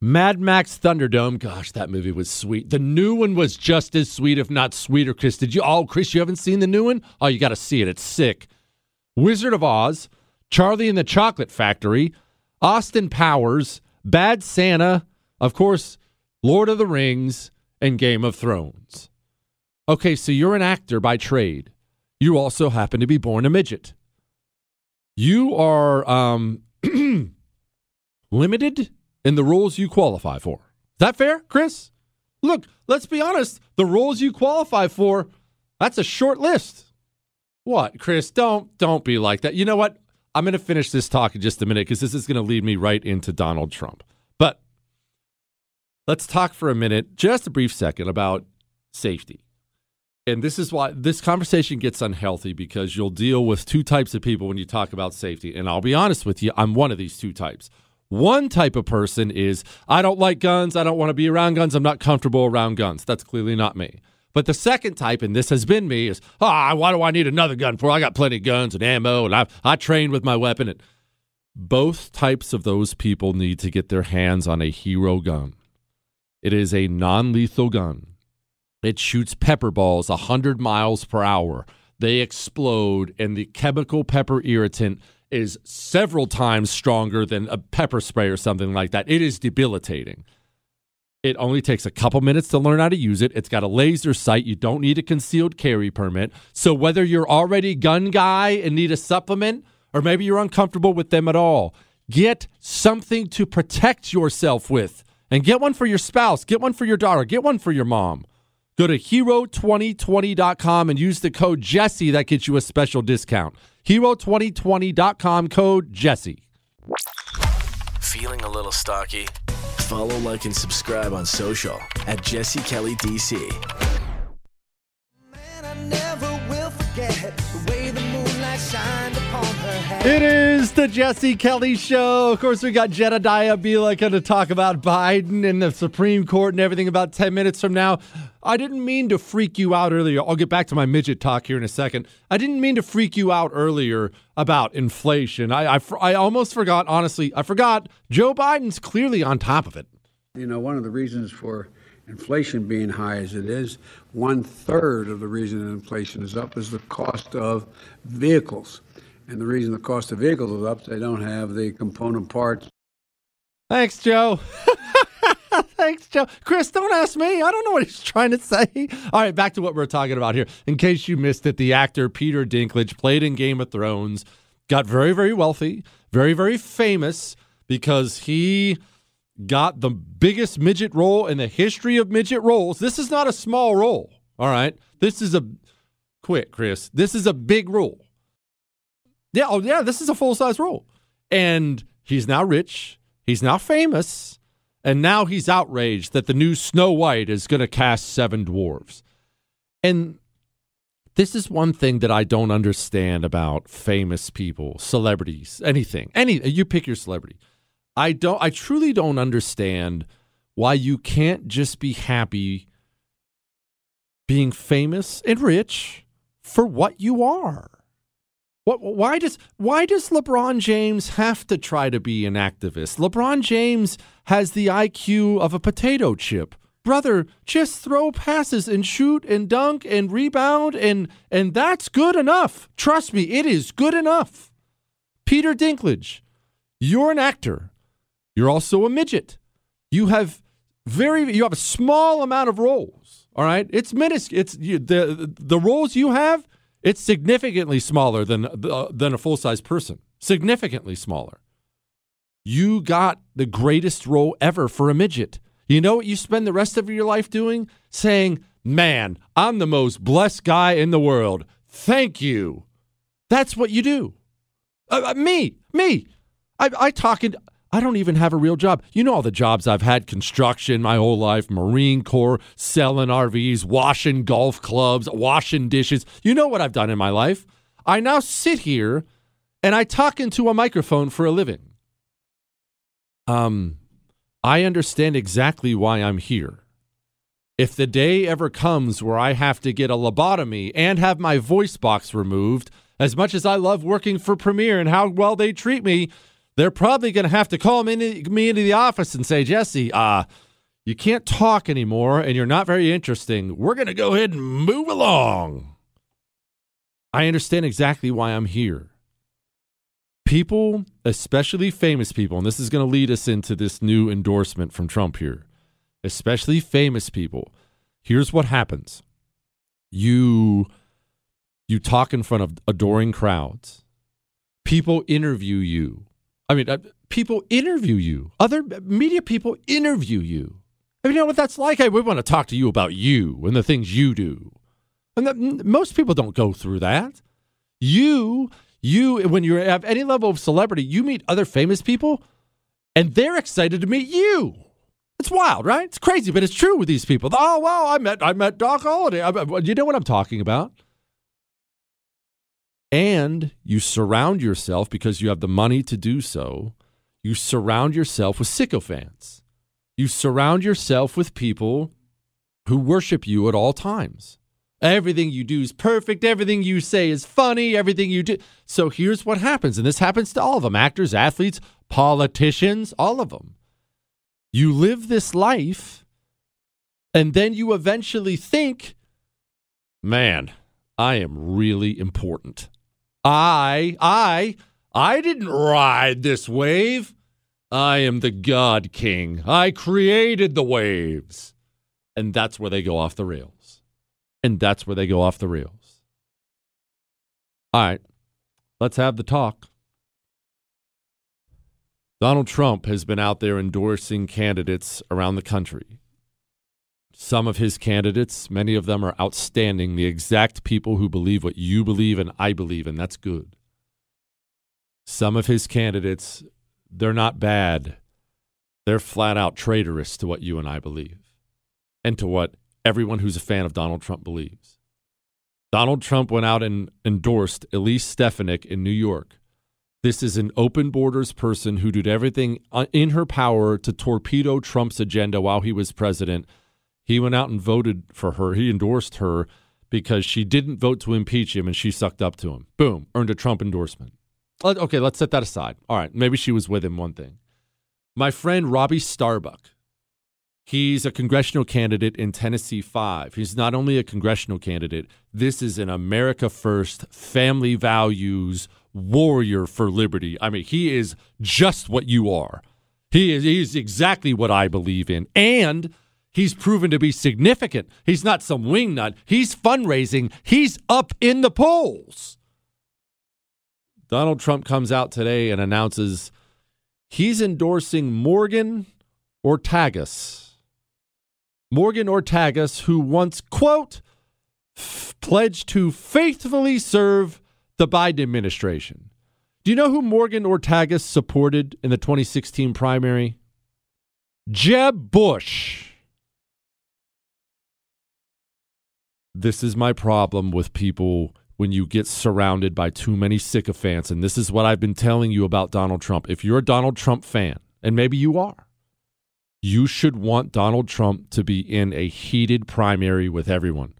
Mad Max Thunderdome. Gosh, that movie was sweet. The new one was just as sweet, if not sweeter. Chris, did you? Oh, Chris, you haven't seen the new one? Oh, you got to see it. It's sick. Wizard of Oz, Charlie and the Chocolate Factory, Austin Powers, Bad Santa, of course, Lord of the Rings, and Game of Thrones. Okay, so you're an actor by trade. You also happen to be born a midget. You are um, limited in the roles you qualify for. Is that fair, Chris? Look, let's be honest. The roles you qualify for, That's a short list. What, Chris? Don't don't be like that. You know what? I'm going to finish this talk in just a minute because this is going to lead me right into Donald Trump. But let's talk for a minute, just a brief second, about safety. And this is why this conversation gets unhealthy because you'll deal with two types of people when you talk about safety. And I'll be honest with you, I'm one of these two types. One type of person is I don't like guns, I don't want to be around guns, I'm not comfortable around guns. That's clearly not me. But the second type, and this has been me, is ah, why do I need another gun for? I got plenty of guns and ammo, and I I trained with my weapon. And both types of those people need to get their hands on a hero gun. It is a non-lethal gun. It shoots pepper balls 100 miles per hour. They explode, and the chemical pepper irritant is several times stronger than a pepper spray or something like that. It is debilitating. It only takes a couple minutes to learn how to use it. It's got a laser sight. You don't need a concealed carry permit. So whether you're already gun guy and need a supplement, or maybe you're uncomfortable with them at all, get something to protect yourself with. And get one for your spouse, get one for your daughter, get one for your mom. Go to hero2020.com and use the code Jesse. That gets you a special discount. Hero2020.com code Jesse. Feeling a little stocky? Follow, like, and subscribe on social at Jesse Kelly DC. It is the Jesse Kelly Show. Of course, we got Jedediah Bila going to talk about Biden and the Supreme Court and everything about 10 minutes from now. I didn't mean to freak you out earlier. I'll get back to my midget talk here in a second. I didn't mean to freak you out earlier about inflation. I, I, I almost forgot, honestly, I forgot Joe Biden's clearly on top of it. You know, one of the reasons for inflation being high as it is, one third of the reason inflation is up is the cost of vehicles. And the reason the cost of vehicles is up, they don't have the component parts. Thanks, Joe. Thanks, Joe. Chris, don't ask me. I don't know what he's trying to say. All right, back to what we're talking about here. In case you missed it, the actor Peter Dinklage played in Game of Thrones, got very, very wealthy, very, very famous because he got the biggest midget role in the history of midget roles. This is not a small role. All right. This is a quit, Chris. This is a big role. Yeah, oh yeah, this is a full size role. And he's now rich, he's now famous, and now he's outraged that the new Snow White is going to cast seven dwarves. And this is one thing that I don't understand about famous people, celebrities, anything. Any you pick your celebrity. I don't I truly don't understand why you can't just be happy being famous and rich for what you are. What, why does why does LeBron James have to try to be an activist? LeBron James has the IQ of a potato chip. Brother, just throw passes and shoot and dunk and rebound and and that's good enough. Trust me, it is good enough. Peter Dinklage, you're an actor. You're also a midget. You have very you have a small amount of roles. All right, it's minuscule. It's you, the the roles you have it's significantly smaller than uh, than a full size person. Significantly smaller. You got the greatest role ever for a midget. You know what you spend the rest of your life doing? Saying, "Man, I'm the most blessed guy in the world. Thank you." That's what you do. Uh, uh, me, me. I, I talk in. I don't even have a real job. You know all the jobs I've had construction my whole life, Marine Corps, selling RVs, washing golf clubs, washing dishes. You know what I've done in my life. I now sit here and I talk into a microphone for a living. Um, I understand exactly why I'm here. If the day ever comes where I have to get a lobotomy and have my voice box removed, as much as I love working for Premiere and how well they treat me, they're probably going to have to call me into, me into the office and say, Jesse, uh, you can't talk anymore and you're not very interesting. We're going to go ahead and move along. I understand exactly why I'm here. People, especially famous people, and this is going to lead us into this new endorsement from Trump here, especially famous people. Here's what happens. You you talk in front of adoring crowds. People interview you I mean, uh, people interview you. Other media people interview you. I mean, you know what that's like? Hey, we want to talk to you about you and the things you do. And that, most people don't go through that. You, you, when you have any level of celebrity, you meet other famous people, and they're excited to meet you. It's wild, right? It's crazy, but it's true with these people. Oh well, I met I met Doc Holliday. I, you know what I'm talking about. And you surround yourself because you have the money to do so. You surround yourself with sycophants. You surround yourself with people who worship you at all times. Everything you do is perfect. Everything you say is funny. Everything you do. So here's what happens. And this happens to all of them actors, athletes, politicians, all of them. You live this life, and then you eventually think, man, I am really important. I, I, I didn't ride this wave. I am the God King. I created the waves. And that's where they go off the rails. And that's where they go off the rails. All right, let's have the talk. Donald Trump has been out there endorsing candidates around the country. Some of his candidates, many of them are outstanding, the exact people who believe what you believe and I believe, and that's good. Some of his candidates, they're not bad. They're flat out traitorous to what you and I believe and to what everyone who's a fan of Donald Trump believes. Donald Trump went out and endorsed Elise Stefanik in New York this is an open borders person who did everything uh, in her power to torpedo Trump's agenda while he was president. He went out and voted for her. He endorsed her because she didn't vote to impeach him and she sucked up to him. Boom, earned a Trump endorsement. Okay, let's set that aside. All right, maybe she was with him, one thing. My friend Robbie Starbuck, he's a congressional candidate in Tennessee 5. He's not only a congressional candidate, this is an America First, family values, warrior for liberty. I mean, he is just what you are. He is he's exactly what I believe in. And he's proven to be significant. He's not some wingnut. He's fundraising. He's up in the polls. Donald Trump comes out today and announces he's endorsing Morgan Ortagus. Morgan Ortagus, who once, quote, pledged to faithfully serve the Biden administration. Do you know who Morgan Ortagus supported in the 2016 primary? Jeb Bush. This is my problem with people when you get surrounded by too many sycophants. And this is what I've been telling you about Donald Trump. If you're a Donald Trump fan, and maybe you are, you should want Donald Trump to be in a heated primary with everyone.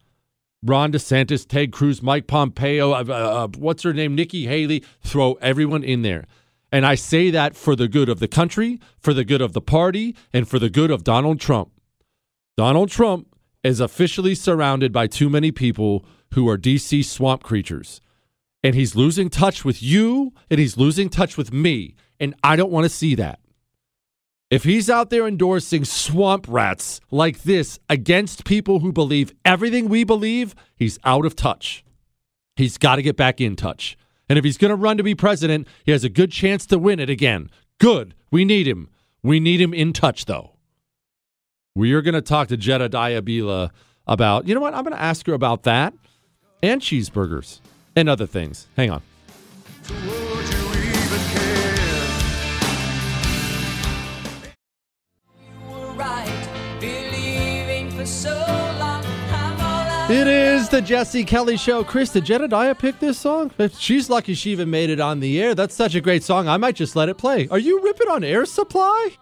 Ron DeSantis, Ted Cruz, Mike Pompeo, uh, uh, uh, what's her name, Nikki Haley, throw everyone in there. And I say that for the good of the country, for the good of the party, and for the good of Donald Trump. Donald Trump is officially surrounded by too many people who are DC swamp creatures. And he's losing touch with you, and he's losing touch with me. And I don't want to see that. If he's out there endorsing swamp rats like this against people who believe everything we believe, he's out of touch. He's got to get back in touch. And if he's going to run to be president, he has a good chance to win it again. Good. We need him. We need him in touch, though. We are going to talk to Jedediah Bila about, you know what? I'm going to ask her about that and cheeseburgers and other things. Hang on. It is the Jesse Kelly Show. Chris, did Jedediah pick this song? She's lucky she even made it on the air. That's such a great song. I might just let it play. Are you ripping on air supply?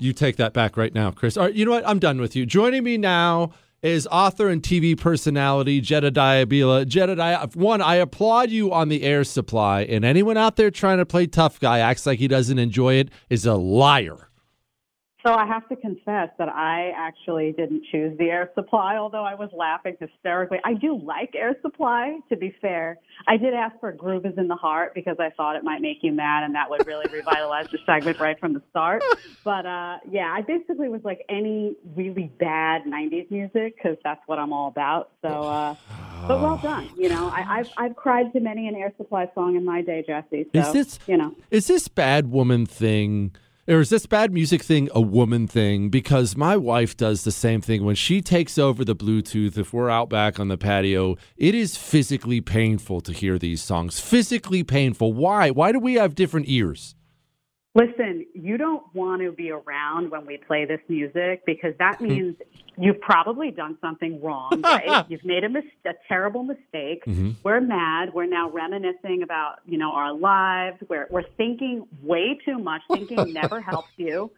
You take that back right now, Chris. All right, you know what? I'm done with you. Joining me now is author and TV personality Jedediah Bila. Jedediah, one, I applaud you on the air supply, and anyone out there trying to play tough guy acts like he doesn't enjoy it is a liar. So I have to confess that I actually didn't choose the air supply, although I was laughing hysterically. I do like air supply, to be fair. I did ask for Groove is in the Heart because I thought it might make you mad and that would really revitalize the segment right from the start. But uh yeah, I basically was like any really bad 90s music because that's what I'm all about. So uh but well done. You know, I, have I've cried to many an air supply song in my day, Jesse. So, is this, you know. Is this bad woman thing Or is this bad music thing a woman thing? Because my wife does the same thing. When she takes over the Bluetooth, if we're out back on the patio, it is physically painful to hear these songs. Physically painful. Why? Why do we have different ears? Listen, you don't want to be around when we play this music because that means you've probably done something wrong, right? you've made a, mis- a terrible mistake. Mhm. We're mad. We're now reminiscing about, you know, our lives. We're we're thinking way too much. Thinking never helps you.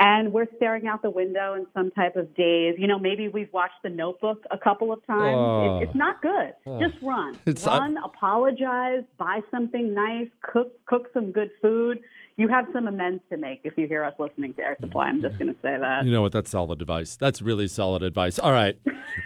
And we're staring out the window in some type of daze. You know, maybe we've watched The Notebook a couple of times. Oh. It, it's not good. Oh. Just run. It's- run, apologize, buy something nice, cook cook some good food. You have some amends to make if you hear us listening to Air Supply. I'm just going to say that. You know what? That's solid advice. That's really solid advice. All right.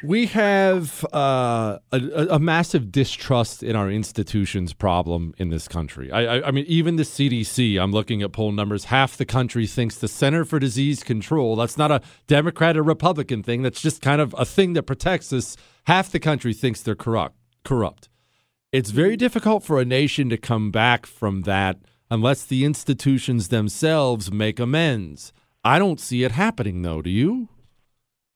We have uh, a, a massive distrust in our institutions problem in this country. I, I, I mean, even the CDC, I'm looking at poll numbers, half the country thinks the Center for Disease Control, that's not a Democrat or Republican thing, that's just kind of a thing that protects us. Half the country thinks they're corrupt. corrupt. It's very difficult for a nation to come back from that unless the institutions themselves make amends. I don't see it happening, though. Do you?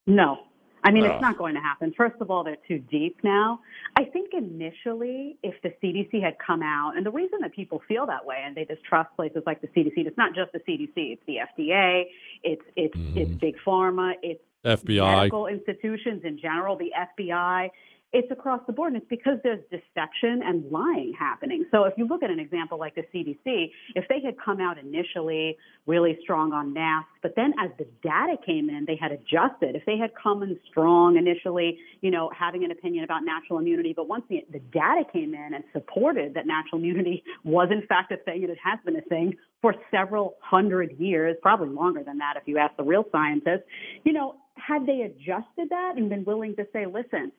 No. I mean, Oh. it's not going to happen. First of all, they're too deep now. I think initially, if the CDC had come out, and the reason that people feel that way and they distrust places like the CDC, it's not just the CDC, it's the FDA, it's it's it's mm-hmm. big pharma, it's FBI. medical institutions in general, the FBI. It's across the board, and it's because there's deception and lying happening. So, if you look at an example like the CDC, if they had come out initially really strong on masks, but then as the data came in, they had adjusted. If they had come in strong initially, you know, having an opinion about natural immunity, but once the, the data came in and supported that natural immunity was in fact a thing, and it has been a thing for several hundred years, probably longer than that if you ask the real scientists, you know, had they adjusted that and been willing to say, listen,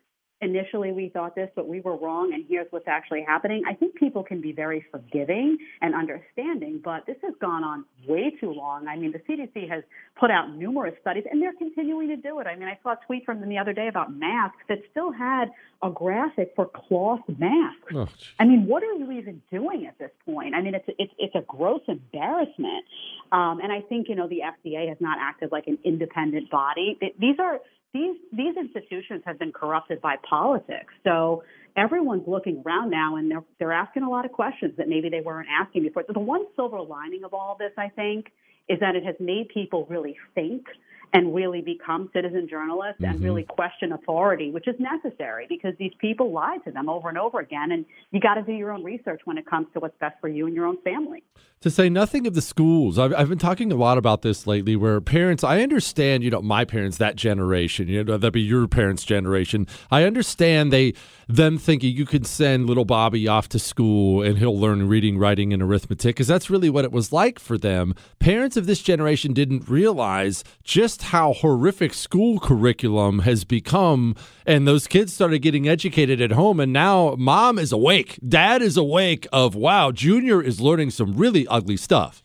initially we thought this, but we were wrong, and here's what's actually happening. I think people can be very forgiving and understanding, but this has gone on way too long. I mean, the CDC has put out numerous studies, and they're continuing to do it. I mean, I saw a tweet from them the other day about masks that still had a graphic for cloth masks. Oh, I mean, what are you even doing at this point? I mean, it's it's it's a gross embarrassment, um, and I think you know the FDA has not acted like an independent body. These are these these institutions have been corrupted by politics. So everyone's looking around now, and they're they're asking a lot of questions that maybe they weren't asking before. The one silver lining of all this, I think, is that it has made people really think and really become citizen journalists and Mhm. really question authority, which is necessary because these people lie to them over and over again. And you got to do your own research when it comes to what's best for you and your own family. To say nothing of the schools, I've, I've been talking a lot about this lately. Where parents, I understand, you know, my parents, that generation, you know, that'd be your parents' generation. I understand they, them thinking you could send little Bobby off to school and he'll learn reading, writing, and arithmetic because that's really what it was like for them. Parents of this generation didn't realize just how horrific school curriculum has become, and those kids started getting educated at home, and now mom is awake, dad is awake. Of wow, Junior is learning some really ugly stuff.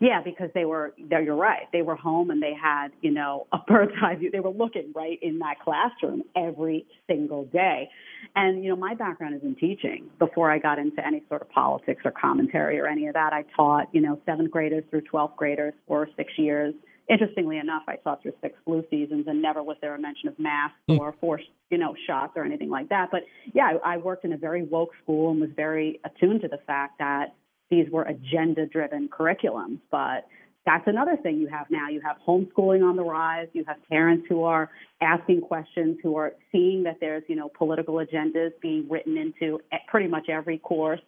Yeah, because they were, you're right. They were home and they had, you know, a bird's eye view. They were looking right in that classroom every single day. And, you know, my background is in teaching. Before I got into any sort of politics or commentary or any of that, I taught, you know, seventh graders through 12th graders for six years. Interestingly enough, I saw through six flu seasons and never was there a mention of masks hmm. or forced, you know, shots or anything like that. But yeah, I, I worked in a very woke school and was very attuned to the fact that these were agenda driven curriculums. But that's another thing you have now. You have homeschooling on the rise. You have parents who are asking questions, who are seeing that there's, you know, political agendas being written into pretty much every course.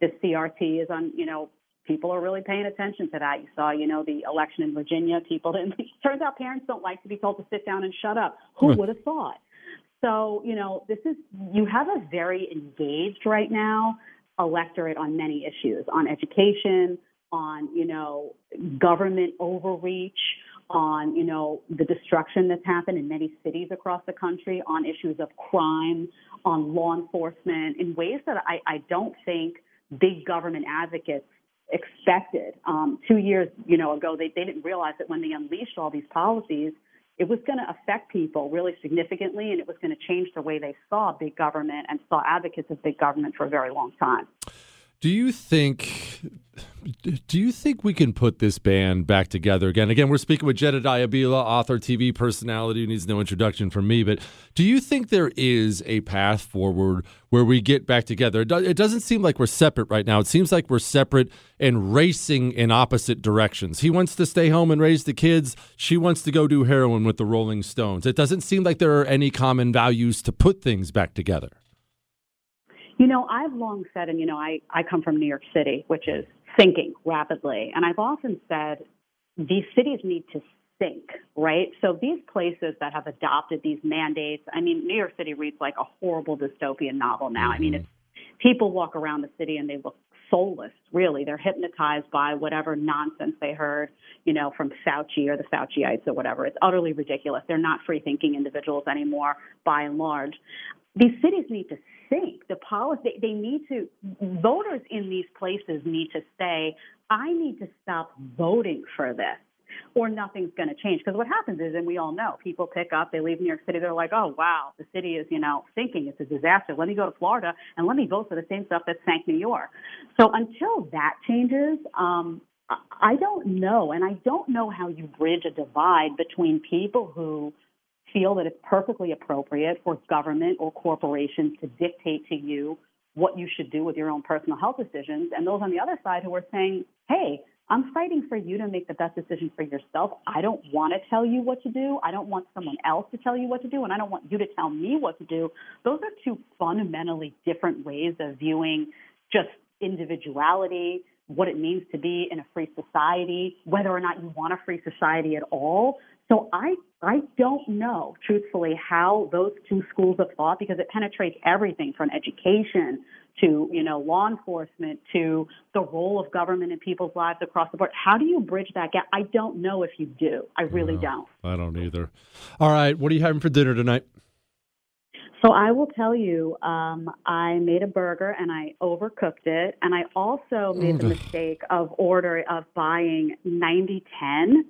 The CRT is on, you know, people are really paying attention to that. You saw, you know, the election in Virginia. People didn't. Turns out parents don't like to be told to sit down and shut up. Who would have thought? So, you know, this is, you have a very engaged right now electorate on many issues on education, on, you know, government overreach, on, you know, the destruction that's happened in many cities across the country, on issues of crime, on law enforcement in ways that I, I don't think big government advocates expected. Um, two years, you know, ago, they, they didn't realize that when they unleashed all these policies, it was going to affect people really significantly, and it was going to change the way they saw big government and saw advocates of big government for a very long time. Do you think Do you think we can put this band back together again? Again, we're speaking with Jedediah Bila, author, TV personality who needs no introduction from me. But do you think there is a path forward where we get back together? It doesn't seem like we're separate right now. It seems like we're separate and racing in opposite directions. He wants to stay home and raise the kids. She wants to go do heroin with the Rolling Stones. It doesn't seem like there are any common values to put things back together. You know, I've long said, and you know, I, I come from New York City, which is thinking rapidly. And I've often said these cities need to think, right? So these places that have adopted these mandates, I mean, New York City reads like a horrible dystopian novel now. Mm-hmm. I mean, it's, people walk around the city and they look soulless, really. They're hypnotized by whatever nonsense they heard, you know, from Fauci or the Fauciites or whatever. It's utterly ridiculous. They're not free thinking individuals anymore, by and large. These cities need to think. The policy they, they need to voters in these places need to say, I need to stop voting for this or nothing's going to change. Because what happens is, and we all know, people pick up, they leave New York City, they're like, oh, wow, the city is, you know, thinking it's a disaster. Let me go to Florida and let me vote for the same stuff that sank New York. So until that changes, um, I don't know. And I don't know how you bridge a divide between people who feel that it's perfectly appropriate for government or corporations to dictate to you what you should do with your own personal health decisions, and those on the other side who are saying, hey, I'm fighting for you to make the best decision for yourself. I don't want to tell you what to do. I don't want someone else to tell you what to do, and I don't want you to tell me what to do. Those are two fundamentally different ways of viewing just individuality, what it means to be in a free society, whether or not you want a free society at all. So I I don't know, truthfully, how those two schools of thought, because it penetrates everything from education to, you know, law enforcement to the role of government in people's lives across the board. How do you bridge that gap? I don't know if you do. I really no, don't. I don't either. All right, what are you having for dinner tonight? So I will tell you, um, I made a burger and I overcooked it, and I also made the mistake of order of buying 90-10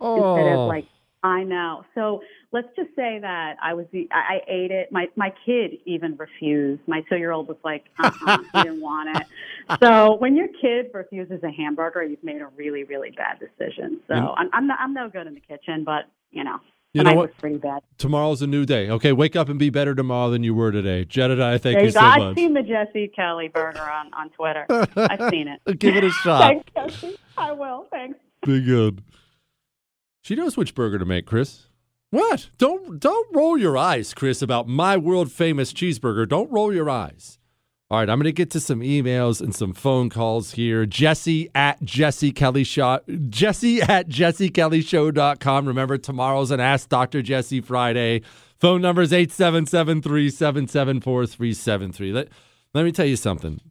oh. instead of like I know. So let's just say that I was the, I ate it. My my kid even refused. My two year old was like, uh-uh, he didn't want it. So when your kid refuses a hamburger, you've made a really really bad decision. So mm. I'm I'm, not, I'm no good in the kitchen, but you know. You know what? pretty bad. Tomorrow's a new day. Okay, wake up and be better tomorrow than you were today. Jedediah, thank there you so much. I've seen the Jesse Kelly burger on, on Twitter. I've seen it. Give it a shot. Thanks, Jesse. I will. Thanks. Be good. She knows which burger to make, Chris. What? Don't don't roll your eyes, Chris, about my world famous cheeseburger. Don't roll your eyes. All right, I'm going to get to some emails and some phone calls here. Jesse at Jesse Kelly Show. Jesse at JesseKellyShow.com. Remember, tomorrow's an Ask Dr. Jesse Friday. Phone number is 877 374 3373. Let, let me tell you something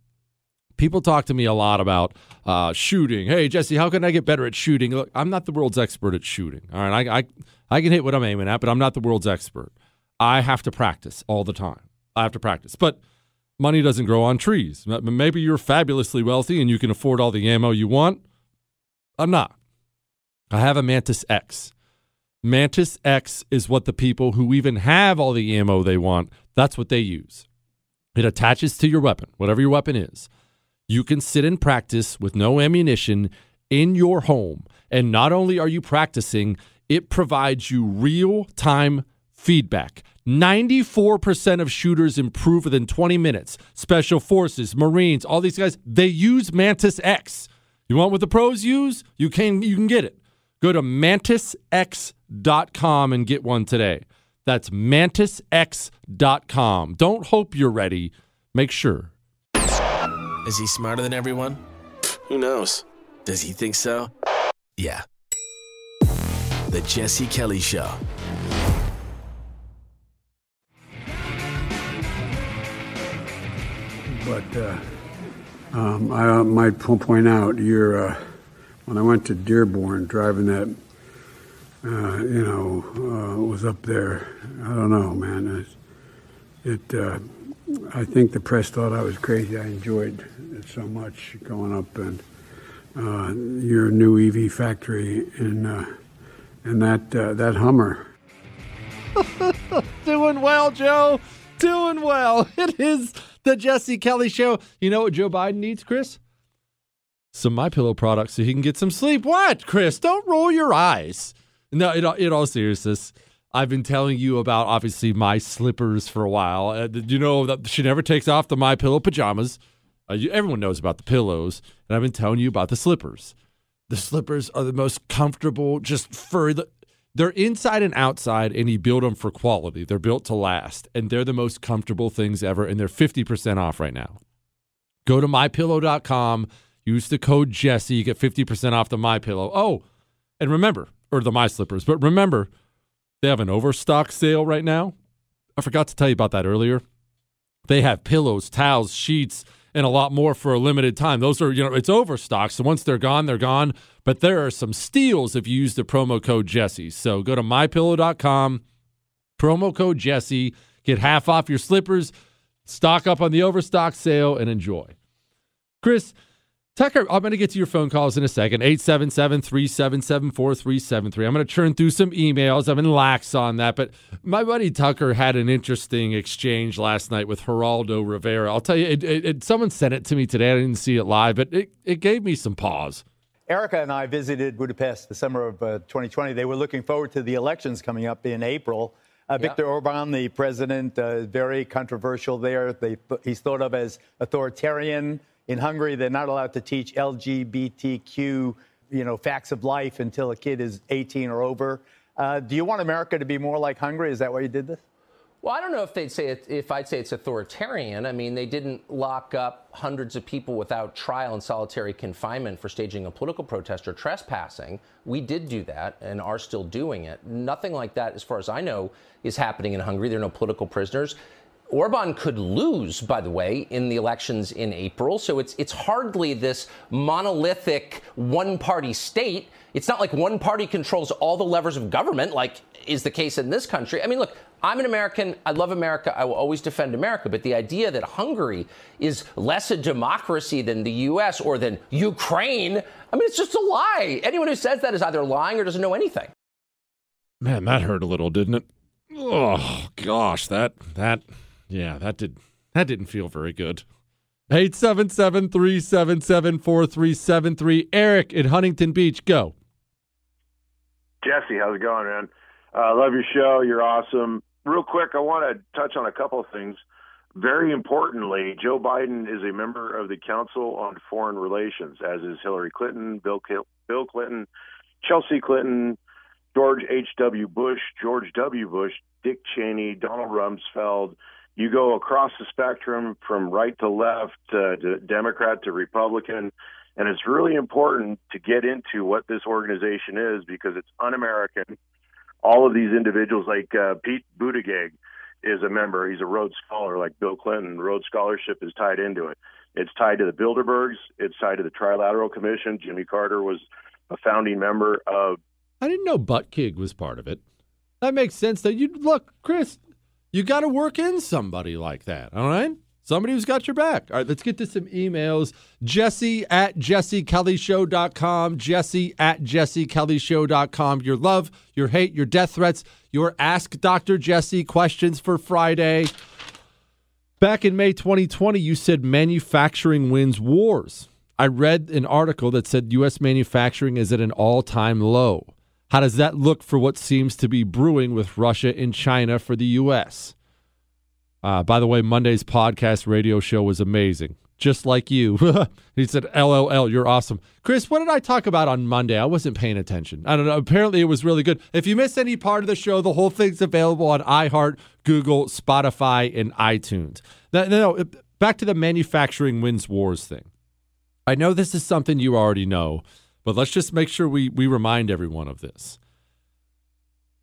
people talk to me a lot about uh, shooting. Hey, Jesse, how can I get better at shooting? Look, I'm not the world's expert at shooting. All right, I, I, I can hit what I'm aiming at, but I'm not the world's expert. I have to practice all the time. I have to practice. But money doesn't grow on trees. Maybe you're fabulously wealthy and you can afford all the ammo you want. I'm not. I have a Mantis X. Mantis X is what the people who even have all the ammo they want, that's what they use. It attaches to your weapon, whatever your weapon is you can sit and practice with no ammunition in your home. And not only are you practicing, it provides you real time feedback. 94% of shooters improve within 20 minutes. Special Forces, Marines, all these guys, they use Mantis X. You want what the pros use? You can you can get it. Go to mantisx.com and get one today. That's mantisx.com. Don't hope you're ready. Make sure is he smarter than everyone? Who knows? Does he think so? Yeah. The Jesse Kelly Show. But uh, um, I uh, might point out, you're, uh, when I went to Dearborn, driving that, uh, you know, uh, was up there. I don't know, man. It, it uh, I think the press thought I was crazy. I enjoyed it so much going up and uh, your new EV factory in uh, and that uh, that Hummer. Doing well, Joe. Doing well. It is the Jesse Kelly Show. You know what Joe Biden needs, Chris? some My Pillow products so he can get some sleep. What, Chris? Don't roll your eyes. No, in, in all seriousness, I've been telling you about obviously my slippers for a while. Uh, you know that she never takes off the My Pillow pajamas. Uh, you, everyone knows about the pillows, and I've been telling you about the slippers. The slippers are the most comfortable, just the. They're inside and outside, and you build them for quality. They're built to last, and they're the most comfortable things ever. And they're fifty percent off right now. Go to mypillow.com. Use the code Jesse. You get fifty percent off the My Pillow. Oh, and remember, or the My Slippers. But remember, they have an overstock sale right now. I forgot to tell you about that earlier. They have pillows, towels, sheets, and a lot more for a limited time. Those are, you know, it's overstock. So once they're gone, they're gone. But there are some steals if you use the promo code Jesse. So go to mypillow.com, promo code Jesse, get half off your slippers, stock up on the overstock sale, and enjoy. Chris, Tucker, I'm going to get to your phone calls in a second. 877 377 4373. I'm going to churn through some emails. I've been lax on that, but my buddy Tucker had an interesting exchange last night with Geraldo Rivera. I'll tell you, it, it, it, someone sent it to me today. I didn't see it live, but it, it gave me some pause. Erica and I visited Budapest the summer of uh, 2020. They were looking forward to the elections coming up in April. Uh, Viktor yeah. Orban, the president, uh, very controversial there. They, he's thought of as authoritarian in Hungary, they're not allowed to teach LGBTQ, you know, facts of life until a kid is 18 or over. Uh, do you want America to be more like Hungary? Is that why you did this? Well, I don't know if they'd say it, if I'd say it's authoritarian. I mean, they didn't lock up hundreds of people without trial and solitary confinement for staging a political protest or trespassing. We did do that and are still doing it. Nothing like that, as far as I know, is happening in Hungary. There are no political prisoners. Orban could lose, by the way, in the elections in April. So it's it's hardly this monolithic one-party state. It's not like one party controls all the levers of government, like is the case in this country. I mean, look, I'm an American. I love America. I will always defend America. But the idea that Hungary is less a democracy than the U.S. or than Ukraine, I mean, it's just a lie. Anyone who says that is either lying or doesn't know anything. Man, that hurt a little, didn't it? Oh gosh, that that yeah, that did that didn't feel very good. 877-377-4373. Eric in Huntington Beach, go. Jesse, how's it going, man? I uh, love your show. You're awesome. Real quick, I want to touch on a couple of things. Very importantly, Joe Biden is a member of the Council on Foreign Relations, as is Hillary Clinton, Bill, Bill Clinton, Chelsea Clinton, George H.W. Bush, George W. Bush, Dick Cheney, Donald Rumsfeld, you go across the spectrum from right to left uh, to Democrat to Republican. And it's really important to get into what this organization is because it's un American. All of these individuals, like uh, Pete Buttigieg, is a member. He's a Rhodes Scholar, like Bill Clinton. Rhodes Scholarship is tied into it. It's tied to the Bilderbergs. It's tied to the Trilateral Commission. Jimmy Carter was a founding member of. I didn't know Buttigieg was part of it. That makes sense. That you'd look, Chris. You got to work in somebody like that, all right? Somebody who's got your back. All right, let's get to some emails. Jesse at jessekellyshow.com. Jesse at jessekellyshow.com. Your love, your hate, your death threats, your Ask Dr. Jesse questions for Friday. Back in May 2020, you said manufacturing wins wars. I read an article that said U.S. manufacturing is at an all time low. How does that look for what seems to be brewing with Russia and China for the U.S.? Uh, by the way, Monday's podcast radio show was amazing. Just like you. he said, LOL, you're awesome. Chris, what did I talk about on Monday? I wasn't paying attention. I don't know. Apparently, it was really good. If you missed any part of the show, the whole thing's available on iHeart, Google, Spotify, and iTunes. Now, no, back to the manufacturing wins wars thing. I know this is something you already know, but let's just make sure we, we remind everyone of this.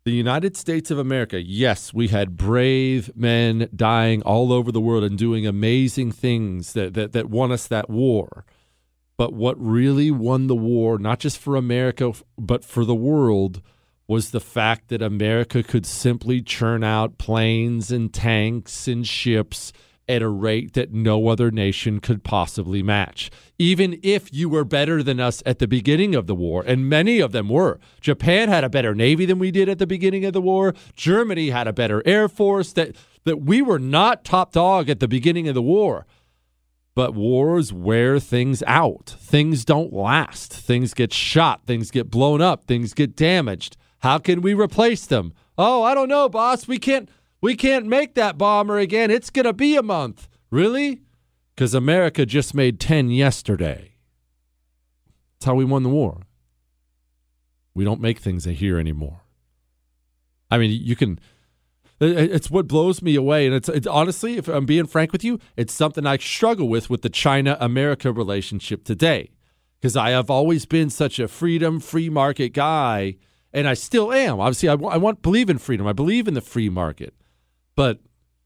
The United States of America, yes, we had brave men dying all over the world and doing amazing things that, that, that won us that war. But what really won the war, not just for America, but for the world, was the fact that America could simply churn out planes and tanks and ships at a rate that no other nation could possibly match. Even if you were better than us at the beginning of the war, and many of them were. Japan had a better navy than we did at the beginning of the war. Germany had a better air force that that we were not top dog at the beginning of the war. But wars wear things out. Things don't last. Things get shot. Things get blown up. Things get damaged. How can we replace them? Oh, I don't know, boss. We can't we can't make that bomber again. It's going to be a month. Really? Cuz America just made 10 yesterday. That's how we won the war. We don't make things here anymore. I mean, you can it's what blows me away, and it's, it's, honestly, if I'm being frank with you, it's something I struggle with with the China America relationship today, because I have always been such a freedom, free market guy, and I still am. Obviously, I, I want believe in freedom. I believe in the free market, but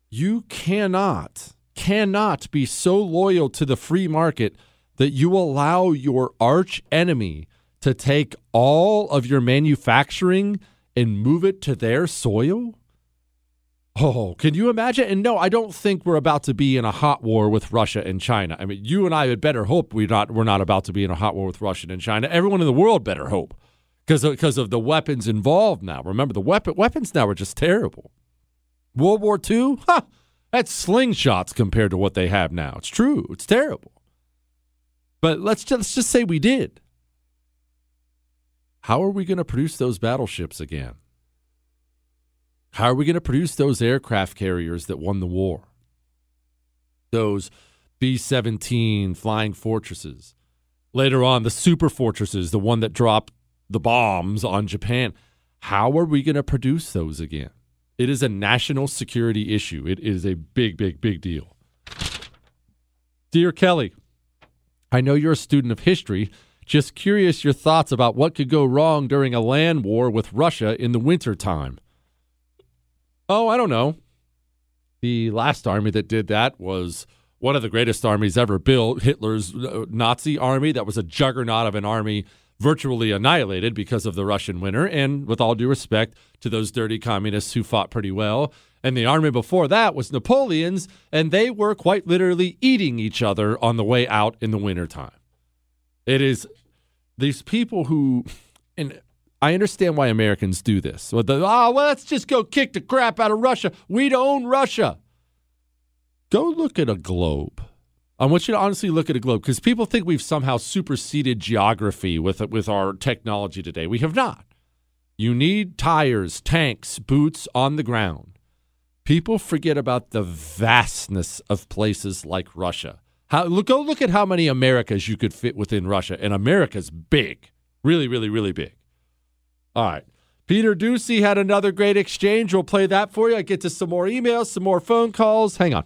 you cannot cannot be so loyal to the free market that you allow your arch enemy to take all of your manufacturing and move it to their soil Oh, can you imagine? And no, I don't think we're about to be in a hot war with Russia and China. I mean, you and I had better hope we're not we're not about to be in a hot war with Russia and China. Everyone in the world better hope because of, because of the weapons involved now. Remember, the weapon weapons now are just terrible. World War II, huh, that's slingshots compared to what they have now. It's true. It's terrible. But let's just, let's just say we did. How are we going to produce those battleships again? How are we going to produce those aircraft carriers that won the war? Those B 17 flying fortresses. Later on, the super fortresses, the one that dropped the bombs on Japan. How are we going to produce those again? It is a national security issue. It is a big, big, big deal. Dear Kelly, I know you're a student of history. Just curious your thoughts about what could go wrong during a land war with Russia in the wintertime. Oh, I don't know. The last army that did that was one of the greatest armies ever built, Hitler's uh, Nazi army. That was a juggernaut of an army virtually annihilated because of the Russian winter. And with all due respect to those dirty communists who fought pretty well. And the army before that was Napoleon's, and they were quite literally eating each other on the way out in the wintertime. It is these people who, and I understand why Americans do this. Well, the, oh, well, let's just go kick the crap out of Russia. We'd own Russia. Go look at a globe. I want you to honestly look at a globe because people think we've somehow superseded geography with with our technology today. We have not. You need tires, tanks, boots on the ground. People forget about the vastness of places like Russia. How, look, go look at how many Americas you could fit within Russia, and America's big, really, really, really big. All right. Peter Doocy had another great exchange. We'll play that for you. I get to some more emails, some more phone calls. Hang on.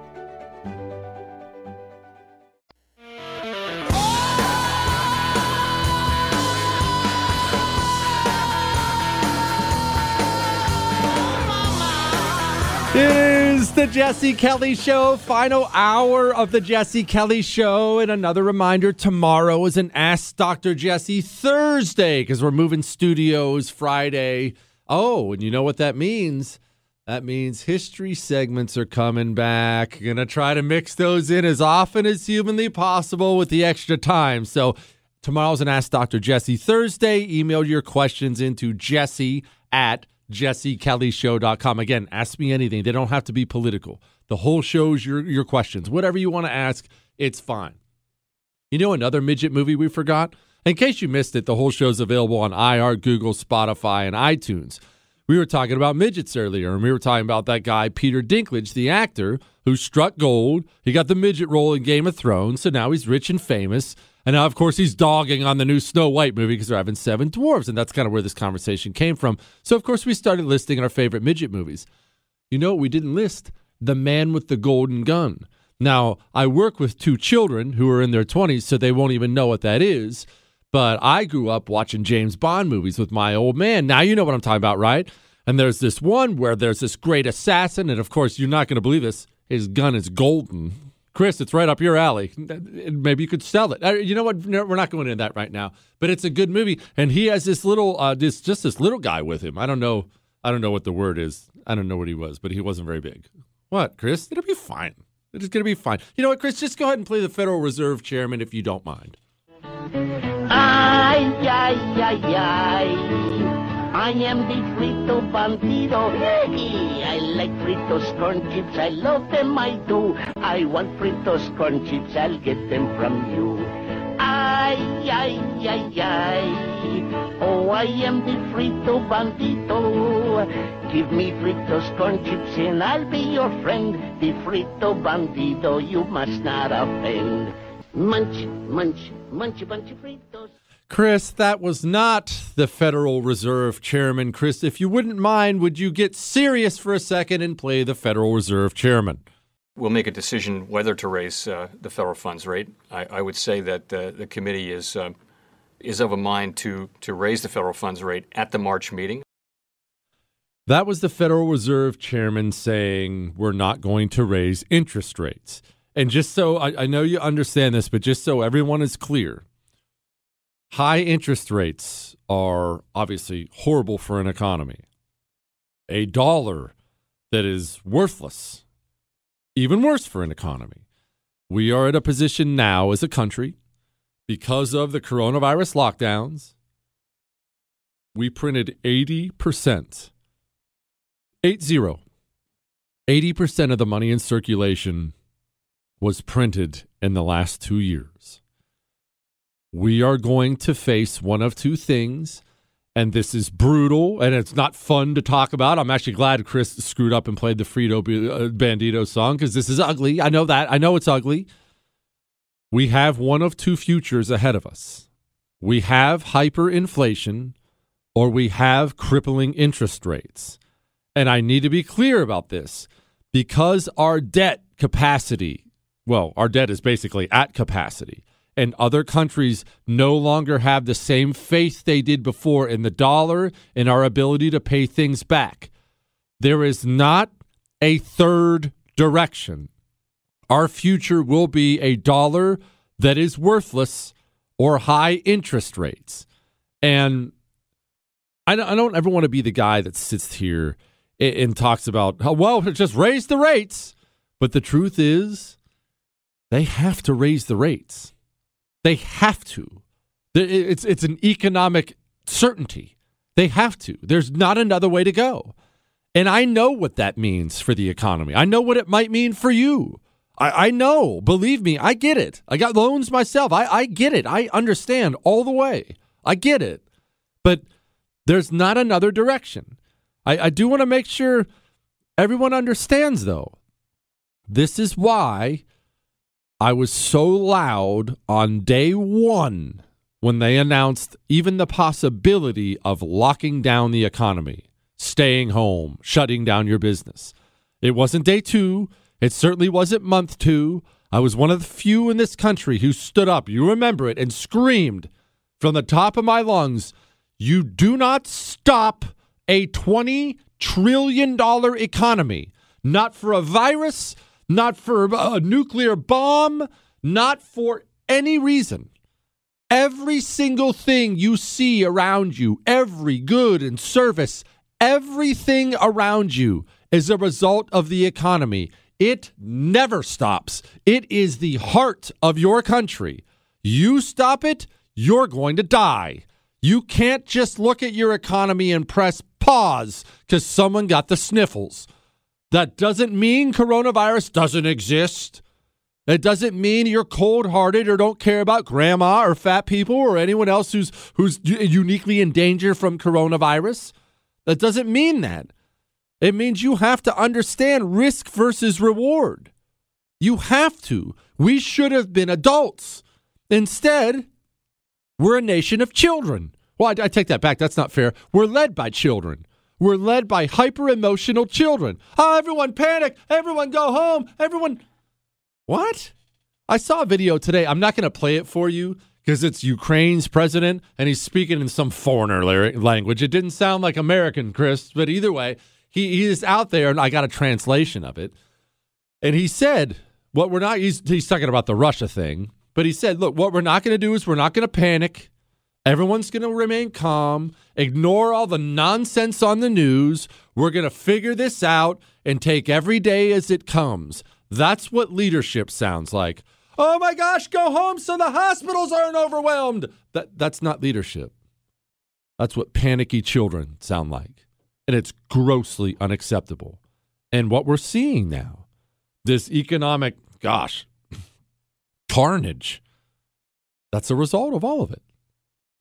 Is the Jesse Kelly Show, final hour of the Jesse Kelly Show. And another reminder tomorrow is an Ask Dr. Jesse Thursday because we're moving studios Friday. Oh, and you know what that means? That means history segments are coming back. Gonna try to mix those in as often as humanly possible with the extra time. So tomorrow's an Ask Dr. Jesse Thursday. Email your questions into jesse at jessekellyshow.com. Again, ask me anything. They don't have to be political. The whole show's your your questions. Whatever you want to ask, it's fine. You know another midget movie we forgot? In case you missed it, the whole show's available on iHeart, Google, Spotify, and iTunes. We were talking about midgets earlier, and we were talking about that guy, Peter Dinklage, the actor who struck gold. He got the midget role in Game of Thrones, so now he's rich and famous. And now, of course, he's dogging on the new Snow White movie because they're having seven dwarves. And that's kind of where this conversation came from. So, of course, we started listing our favorite midget movies. You know we didn't list? The Man with the Golden Gun. Now, I work with two children who are in their 20s, so they won't even know what that is. But I grew up watching James Bond movies with my old man. Now you know what I'm talking about, right? And there's this one where there's this great assassin, and of course, you're not going to believe this. His gun is golden. Chris, it's right up your alley. Maybe you could sell it. You know what? We're not going into that right now. But it's a good movie, and he has this little, uh, this just this little guy with him. I don't know. I don't know what the word is. I don't know what he was, but he wasn't very big. What, Chris? It'll be fine. It's going to be fine. You know what, Chris? Just go ahead and play the Federal Reserve Chairman if you don't mind. Ay, ay, ay, ay. I am the frito bandito. Hey, I like fritos corn chips. I love them, I do. I want fritos corn chips. I'll get them from you. Ay, ay, ay, ay. Oh, I am the frito bandito. Give me fritos corn chips and I'll be your friend. The frito bandito, you must not offend. Munch, munch, munch bunch of fritos. Chris, that was not the Federal Reserve Chairman. Chris, if you wouldn't mind, would you get serious for a second and play the Federal Reserve Chairman? We'll make a decision whether to raise uh, the federal funds rate. I, I would say that uh, the committee is uh, is of a mind to to raise the federal funds rate at the March meeting. That was the Federal Reserve Chairman saying we're not going to raise interest rates. And just so I, I know you understand this, but just so everyone is clear, high interest rates are obviously horrible for an economy. A dollar that is worthless, even worse for an economy. We are at a position now as a country because of the coronavirus lockdowns. We printed 80%, 80, 80% of the money in circulation was printed in the last two years. We are going to face one of two things, and this is brutal and it's not fun to talk about. I'm actually glad Chris screwed up and played the Frito uh, Bandito song because this is ugly. I know that. I know it's ugly. We have one of two futures ahead of us. We have hyperinflation or we have crippling interest rates. And I need to be clear about this because our debt capacity, well, our debt is basically at capacity, and other countries no longer have the same faith they did before in the dollar and our ability to pay things back. There is not a third direction. Our future will be a dollar that is worthless or high interest rates. And I don't, ever want to be the guy that sits here and, talks about, oh, well, just raise the rates. But the truth is, they have to raise the rates. They have to. It's, it's an economic certainty. They have to. There's not another way to go. And I know what that means for the economy. I know what it might mean for you. I, I know. Believe me, I get it. I got loans myself. I, I get it. I understand all the way. I get it. But there's not another direction. I, I do want to make sure everyone understands, though. This is why I was so loud on day one when they announced even the possibility of locking down the economy, staying home, shutting down your business. It wasn't day two. It certainly wasn't month two. I was one of the few in this country who stood up, you remember it, and screamed from the top of my lungs, You do not stop a $20 trillion economy. Not for a virus, not for a nuclear bomb, not for any reason. Every single thing you see around you, every good and service, everything around you is a result of the economy. It never stops. It is the heart of your country. You stop it, you're going to die. You can't just look at your economy and press pause because someone got the sniffles. That doesn't mean coronavirus doesn't exist. It doesn't mean you're cold-hearted or don't care about grandma or fat people or anyone else who's who's uniquely in danger from coronavirus. That doesn't mean that. It means you have to understand risk versus reward. You have to. We should have been adults. Instead, we're a nation of children. Well, I, I take that back. That's not fair. We're led by children. We're led by hyper emotional children. Oh, everyone panic. Everyone go home. Everyone. What? I saw a video today. I'm not going to play it for you because it's Ukraine's president and he's speaking in some foreigner language. It didn't sound like American, Chris, but either way, he, he is out there, and I got a translation of it. And he said, What we're not, he's, he's talking about the Russia thing, but he said, Look, what we're not going to do is we're not going to panic. Everyone's going to remain calm, ignore all the nonsense on the news. We're going to figure this out and take every day as it comes. That's what leadership sounds like. Oh my gosh, go home so the hospitals aren't overwhelmed. That that's not leadership. That's what panicky children sound like. And it's grossly unacceptable. And what we're seeing now, this economic, gosh, carnage, that's a result of all of it.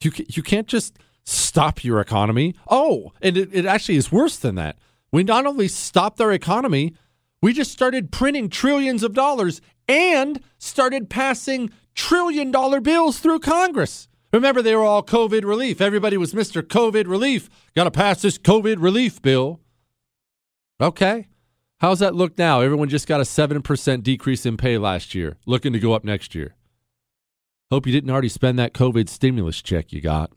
You, you can't just stop your economy. Oh, and it, it actually is worse than that. We not only stopped our economy, we just started printing trillions of dollars and started passing trillion dollar bills through Congress. Remember, they were all COVID relief. Everybody was Mr. COVID relief. Got to pass this COVID relief bill. Okay. How's that look now? Everyone just got a 7% decrease in pay last year, looking to go up next year. Hope you didn't already spend that COVID stimulus check you got.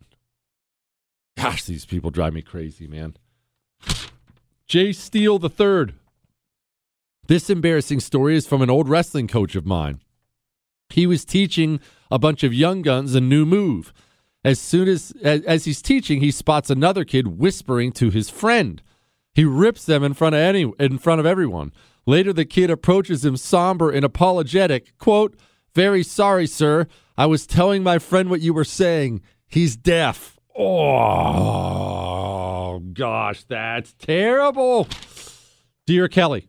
Gosh, these people drive me crazy, man. Jay Steele III. This embarrassing story is from an old wrestling coach of mine. He was teaching a bunch of young guns a new move. As soon as, as as he's teaching, he spots another kid whispering to his friend. He rips them in front of any in front of everyone. Later, the kid approaches him somber and apologetic. "Quote: Very sorry, sir. I was telling my friend what you were saying. He's deaf." Oh gosh, that's terrible. Dear Kelly,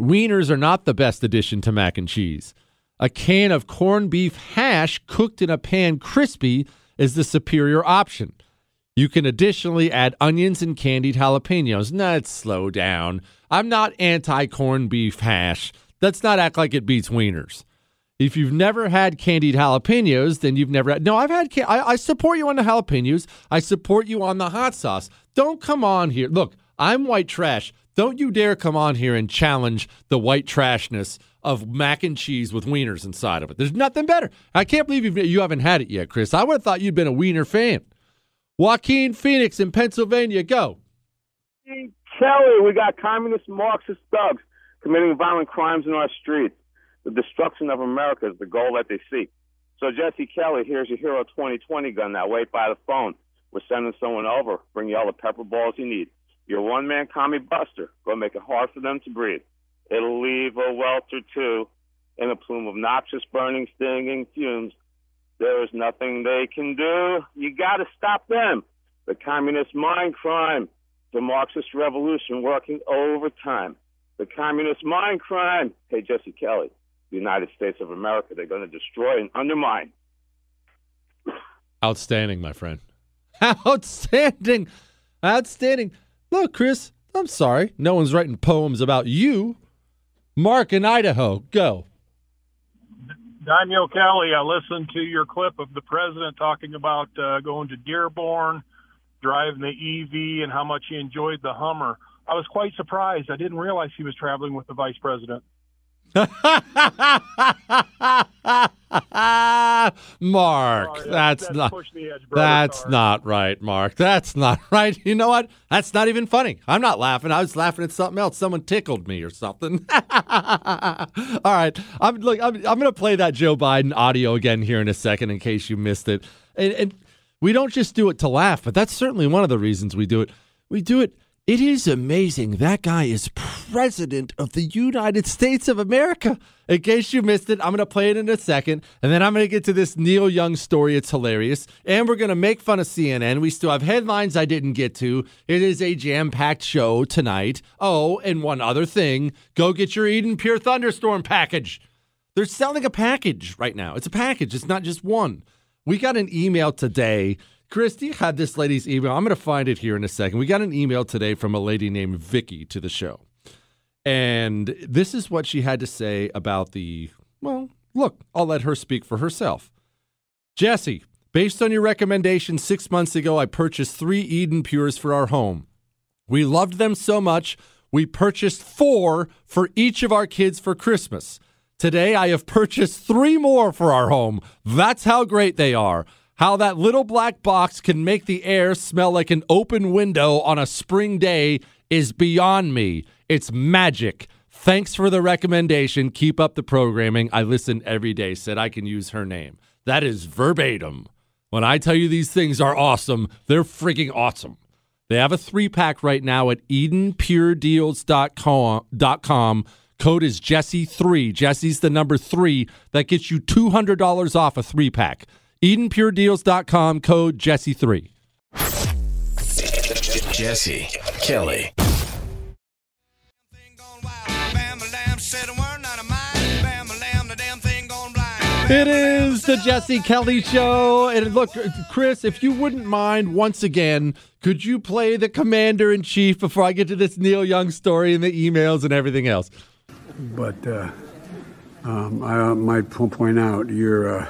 wieners are not the best addition to mac and cheese. A can of corned beef hash cooked in a pan crispy is the superior option. You can additionally add onions and candied jalapenos. Let's slow down. I'm not anti corned beef hash. Let's not act like it beats wieners. If you've never had candied jalapenos, then you've never had. No, I've had. I, I support you on the jalapenos. I support you on the hot sauce. Don't come on here. Look, I'm white trash. Don't you dare come on here and challenge the white trashness of mac and cheese with wieners inside of it. There's nothing better. I can't believe you've, you haven't had it yet, Chris. I would have thought you'd been a wiener fan. Joaquin Phoenix in Pennsylvania, go. Kelly, we got communist Marxist thugs committing violent crimes in our streets. The destruction of America is the goal that they seek. So, Jesse Kelly, here's your Hero 2020 gun now. Wait by the phone. We're sending someone over. Bring you all the pepper balls you need. You're one man commie buster. Go make it hard for them to breathe. It'll leave a welter too in a plume of noxious, burning, stinging fumes. There is nothing they can do. You got to stop them. The communist mind crime, the Marxist revolution working overtime. The communist mind crime. Hey, Jesse Kelly, the United States of America, they're going to destroy and undermine. Outstanding, my friend. Outstanding. Outstanding. Look, Chris, I'm sorry. No one's writing poems about you. Mark in Idaho, go. Daniel Kelly, I listened to your clip of the president talking about uh, going to Dearborn, driving the EV, and how much he enjoyed the Hummer. I was quite surprised. I didn't realize he was traveling with the vice president. Mark, Sorry, that's, that's not edge, that's Sorry. not right, Mark. That's not right. You know what? That's not even funny. I'm not laughing. I was laughing at something else. Someone tickled me or something. All right, I'm look. I'm, I'm going to play that Joe Biden audio again here in a second in case you missed it. And, and we don't just do it to laugh, but that's certainly one of the reasons we do it. We do it. It is amazing. That guy is president of the United States of America. In case you missed it, I'm going to play it in a second. And then I'm going to get to this Neil Young story. It's hilarious. And we're going to make fun of CNN. We still have headlines I didn't get to. It is a jam packed show tonight. Oh, and one other thing go get your Eden Pure Thunderstorm package. They're selling a package right now. It's a package, it's not just one. We got an email today. Christy had this lady's email. I'm going to find it here in a second. We got an email today from a lady named Vicky to the show. And this is what she had to say about the, well, look, I'll let her speak for herself. Jesse, based on your recommendation six months ago, I purchased three Eden Pures for our home. We loved them so much, we purchased four for each of our kids for Christmas. Today, I have purchased three more for our home. That's how great they are. How that little black box can make the air smell like an open window on a spring day is beyond me. It's magic. Thanks for the recommendation. Keep up the programming. I listen every day. Said I can use her name. That is verbatim. When I tell you these things are awesome, they're freaking awesome. They have a three pack right now at EdenPureDeals.com. Code is Jesse3. Jesse's the number three. That gets you $200 off a three pack. EdenPureDeals.com. Code Jesse3. Jesse Kelly. It is the Jesse Kelly Show. And look, Chris, if you wouldn't mind, once again, could you play the commander in chief before I get to this Neil Young story and the emails and everything else? But uh, um, I uh, might point out, you're, uh,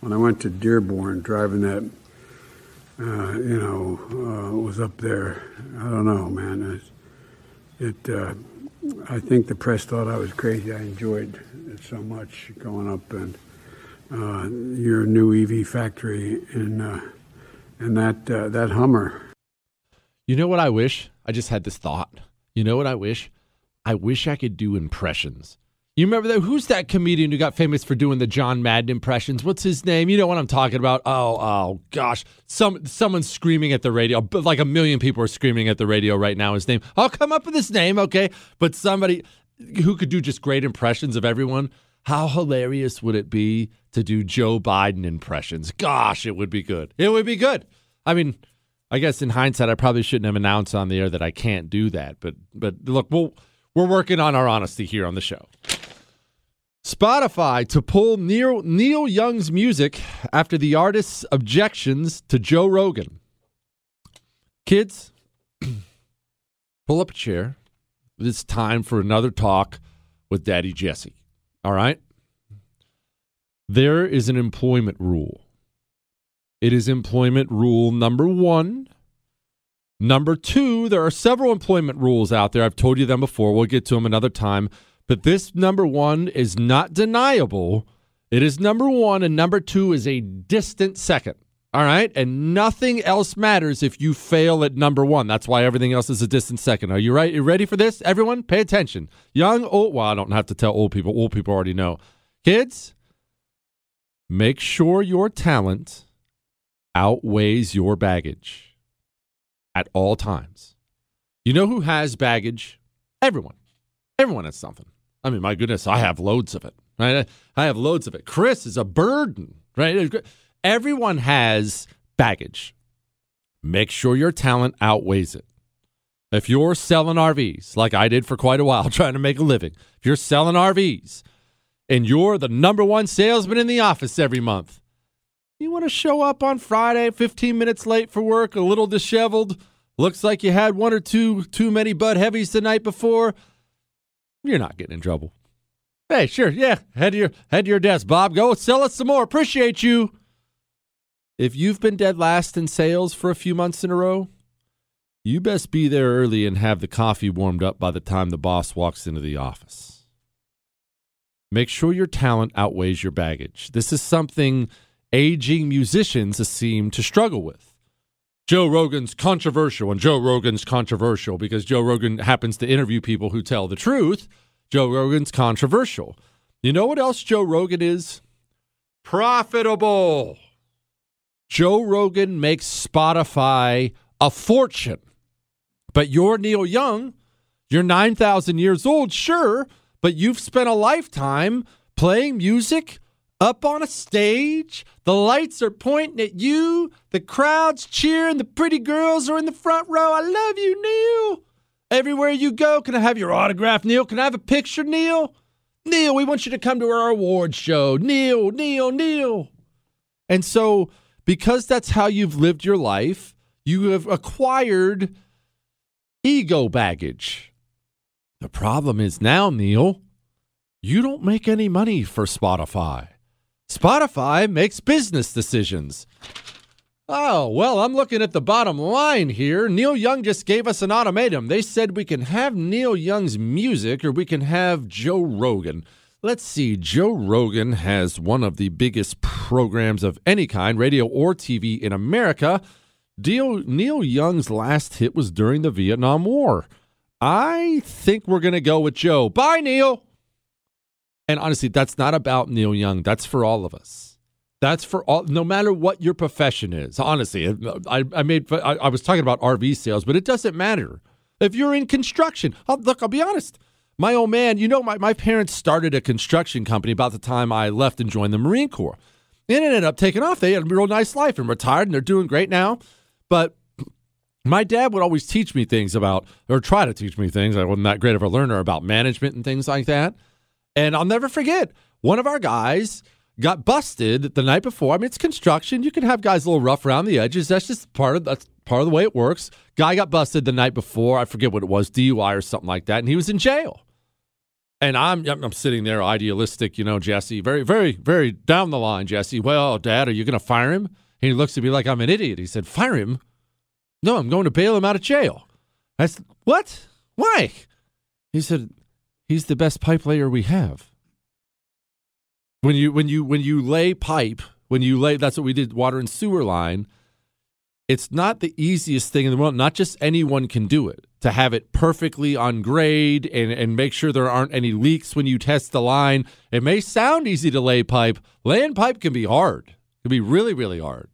when I went to Dearborn driving that, uh, you know, uh, was up there. I don't know, man. It, it uh, I think the press thought I was crazy. I enjoyed it so much going up and uh, your new EV factory uh, and that uh, that Hummer. You know what I wish? I just had this thought. You know what I wish? I wish I could do impressions. You remember that? Who's that comedian who got famous for doing the John Madden impressions? What's his name? You know what I'm talking about? Oh, oh gosh, some someone's screaming at the radio. Like a million people are screaming at the radio right now. His name. I'll come up with his name, okay? But somebody who could do just great impressions of everyone. How hilarious would it be to do Joe Biden impressions? Gosh, it would be good. It would be good. I mean, I guess in hindsight, I probably shouldn't have announced on the air that I can't do that. But but look, we'll, we're working on our honesty here on the show. Spotify to pull Neil, Neil Young's music after the artist's objections to Joe Rogan. Kids, pull up a chair. It's time for another talk with Daddy Jesse. All right? There is an employment rule. It is employment rule number one. Number two, there are several employment rules out there. I've told you them before. We'll get to them another time. But this number one is not deniable. It is number one, and number two is a distant second. All right. And nothing else matters if you fail at number one. That's why everything else is a distant second. Are you right? You ready for this? Everyone, pay attention. Young, old, well, I don't have to tell old people. Old people already know. Kids, make sure your talent outweighs your baggage at all times. You know who has baggage? Everyone. Everyone has something. I mean, my goodness, I have loads of it. Right? I have loads of it. Chris is a burden, right? Everyone has baggage. Make sure your talent outweighs it. If you're selling RVs, like I did for quite a while trying to make a living, if you're selling RVs and you're the number one salesman in the office every month, you want to show up on Friday 15 minutes late for work, a little disheveled, looks like you had one or two too many Bud Heavies the night before, you're not getting in trouble. Hey, sure, yeah, head to your head to your desk, Bob. Go sell us some more. Appreciate you. If you've been dead last in sales for a few months in a row, you best be there early and have the coffee warmed up by the time the boss walks into the office. Make sure your talent outweighs your baggage. This is something aging musicians seem to struggle with. Joe Rogan's controversial, and Joe Rogan's controversial because Joe Rogan happens to interview people who tell the truth. Joe Rogan's controversial. You know what else Joe Rogan is? Profitable. Joe Rogan makes Spotify a fortune. But you're Neil Young. You're 9,000 years old, sure, but you've spent a lifetime playing music up on a stage. The lights are pointing at you. The crowd's cheering. The pretty girls are in the front row. I love you, Neil. Everywhere you go, can I have your autograph, Neil? Can I have a picture, Neil? Neil, we want you to come to our awards show. Neil, Neil, Neil. And so, because that's how you've lived your life, you have acquired ego baggage. The problem is now, Neil, you don't make any money for Spotify. Spotify makes business decisions. Oh, well, I'm looking at the bottom line here. Neil Young just gave us an ultimatum. They said we can have Neil Young's music or we can have Joe Rogan. Let's see. Joe Rogan has one of the biggest programs of any kind, radio or TV, in America. Neil, Neil Young's last hit was during the Vietnam War. I think we're going to go with Joe. Bye, Neil. And honestly, that's not about Neil Young. That's for all of us. That's for all, no matter what your profession is. Honestly, I, I made, I, I was talking about RV sales, but it doesn't matter. If you're in construction, I'll, look, I'll be honest. My old man, you know, my, my parents started a construction company about the time I left and joined the Marine Corps. And it ended up taking off. They had a real nice life and retired, and they're doing great now. But my dad would always teach me things about, or try to teach me things. I wasn't that great of a learner about management and things like that. And I'll never forget one of our guys got busted the night before. I mean, it's construction. You can have guys a little rough around the edges. That's just part of that's part of the way it works. Guy got busted the night before. I forget what it was, DUI or something like that, and he was in jail. And I'm I'm sitting there idealistic, you know, Jesse, very very very down the line, Jesse. Well, Dad, are you going to fire him? He looks at me like I'm an idiot. He said, "Fire him? No, I'm going to bail him out of jail." I said, "What? Why?" He said, "He's the best pipe layer we have." When you when you when you lay pipe, when you lay that's what we did water and sewer line, it's not the easiest thing in the world. Not just anyone can do it to have it perfectly on grade and, and make sure there aren't any leaks when you test the line. It may sound easy to lay pipe. Laying pipe can be hard. It can be really, really hard.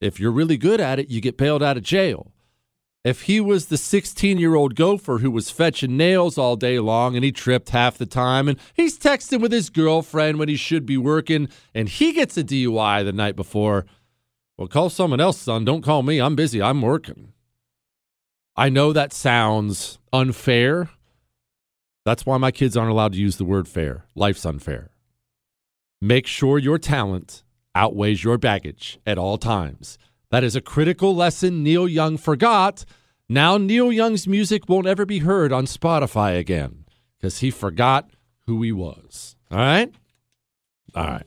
If you're really good at it, you get bailed out of jail. If he was the 16 year old gopher who was fetching nails all day long and he tripped half the time and he's texting with his girlfriend when he should be working and he gets a DUI the night before, well, call someone else, son. Don't call me. I'm busy. I'm working. I know that sounds unfair. That's why my kids aren't allowed to use the word fair. Life's unfair. Make sure your talent outweighs your baggage at all times. That is a critical lesson Neil Young forgot. Now, Neil Young's music won't ever be heard on Spotify again because he forgot who he was. All right? All right.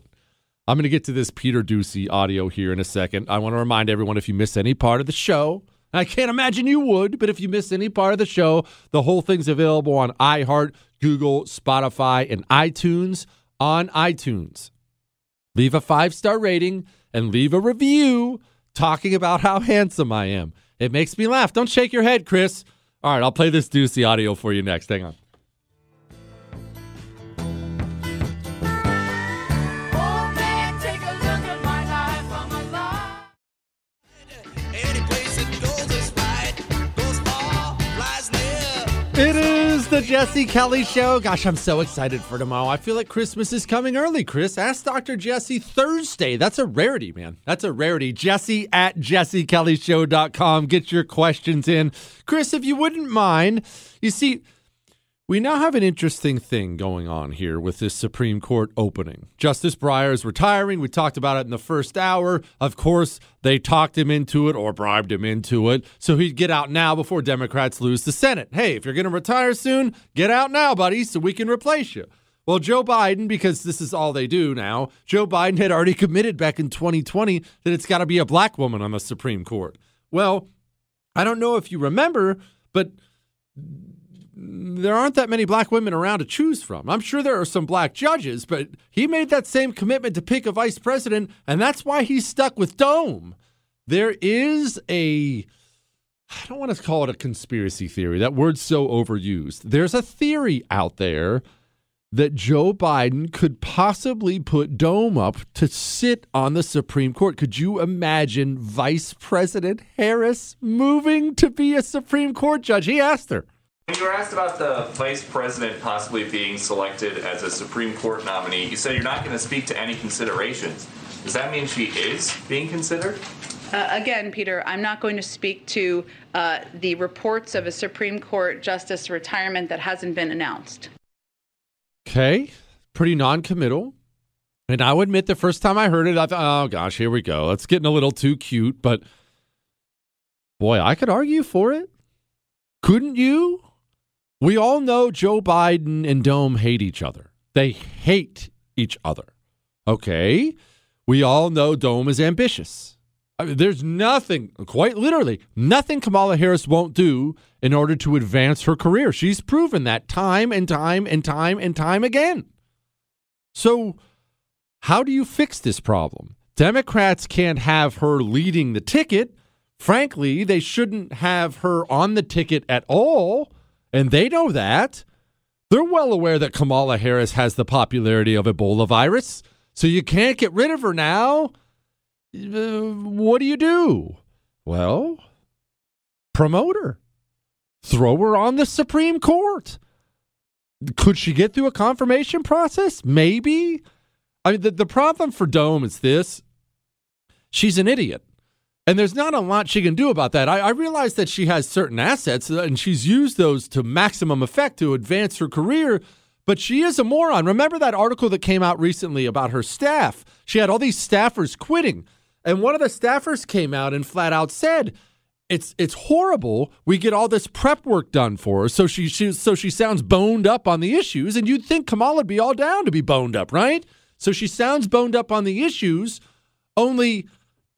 I'm going to get to this Peter Doocy audio here in a second. I want to remind everyone if you miss any part of the show, I can't imagine you would, but if you miss any part of the show, the whole thing's available on iHeart, Google, Spotify, and iTunes on iTunes. Leave a five star rating and leave a review talking about how handsome I am. It makes me laugh. Don't shake your head, Chris. All right, I'll play this Doocy audio for you next. Hang on. It is the Jesse Kelly Show. Gosh, I'm so excited for tomorrow. I feel like Christmas is coming early, Chris. Ask Dr. Jesse Thursday. That's a rarity, man. That's a rarity. Jesse at jessekellyshow.com. Get your questions in. Chris, if you wouldn't mind, you see, we now have an interesting thing going on here with this Supreme Court opening. Justice Breyer is retiring. We talked about it in the first hour. Of course, they talked him into it or bribed him into it so he'd get out now before Democrats lose the Senate. Hey, if you're going to retire soon, get out now, buddy, so we can replace you. Well, Joe Biden, because this is all they do now, Joe Biden had already committed back in 2020 that it's got to be a black woman on the Supreme Court. Well, I don't know if you remember, but there aren't that many black women around to choose from. I'm sure there are some black judges, but he made that same commitment to pick a vice president, and that's why he's stuck with Dome. There is a, I don't want to call it a conspiracy theory. That word's so overused. There's a theory out there that Joe Biden could possibly put Dome up to sit on the Supreme Court. Could you imagine Vice President Harris moving to be a Supreme Court judge? He asked her. When you were asked about the vice president possibly being selected as a Supreme Court nominee, you said you're not going to speak to any considerations. Does that mean she is being considered? Uh, again, Peter, I'm not going to speak to uh, the reports of a Supreme Court justice retirement that hasn't been announced. Okay, pretty non-committal. And I will admit, the first time I heard it, I thought, "Oh gosh, here we go. It's getting a little too cute." But boy, I could argue for it. Couldn't you? We all know Joe Biden and Dome hate each other. They hate each other. Okay. We all know Dome is ambitious. I mean, there's nothing, quite literally, nothing Kamala Harris won't do in order to advance her career. She's proven that time and time and time and time again. So, how do you fix this problem? Democrats can't have her leading the ticket. Frankly, they shouldn't have her on the ticket at all, and they know that. They're well aware that Kamala Harris has the popularity of Ebola virus, so you can't get rid of her now. Uh, what do you do? Well, promote her, throw her on the Supreme Court. Could she get through a confirmation process? Maybe. I mean, the, the problem for Dome is this she's an idiot. And there's not a lot she can do about that. I, I, realize that she has certain assets uh, and she's used those to maximum effect to advance her career, but she is a moron. Remember that article that came out recently about her staff? She had all these staffers quitting. And one of the staffers came out and flat out said, it's it's horrible. We get all this prep work done for her, so she, she so she sounds boned up on the issues, and you'd think Kamala would be all down to be boned up, right? So she sounds boned up on the issues, only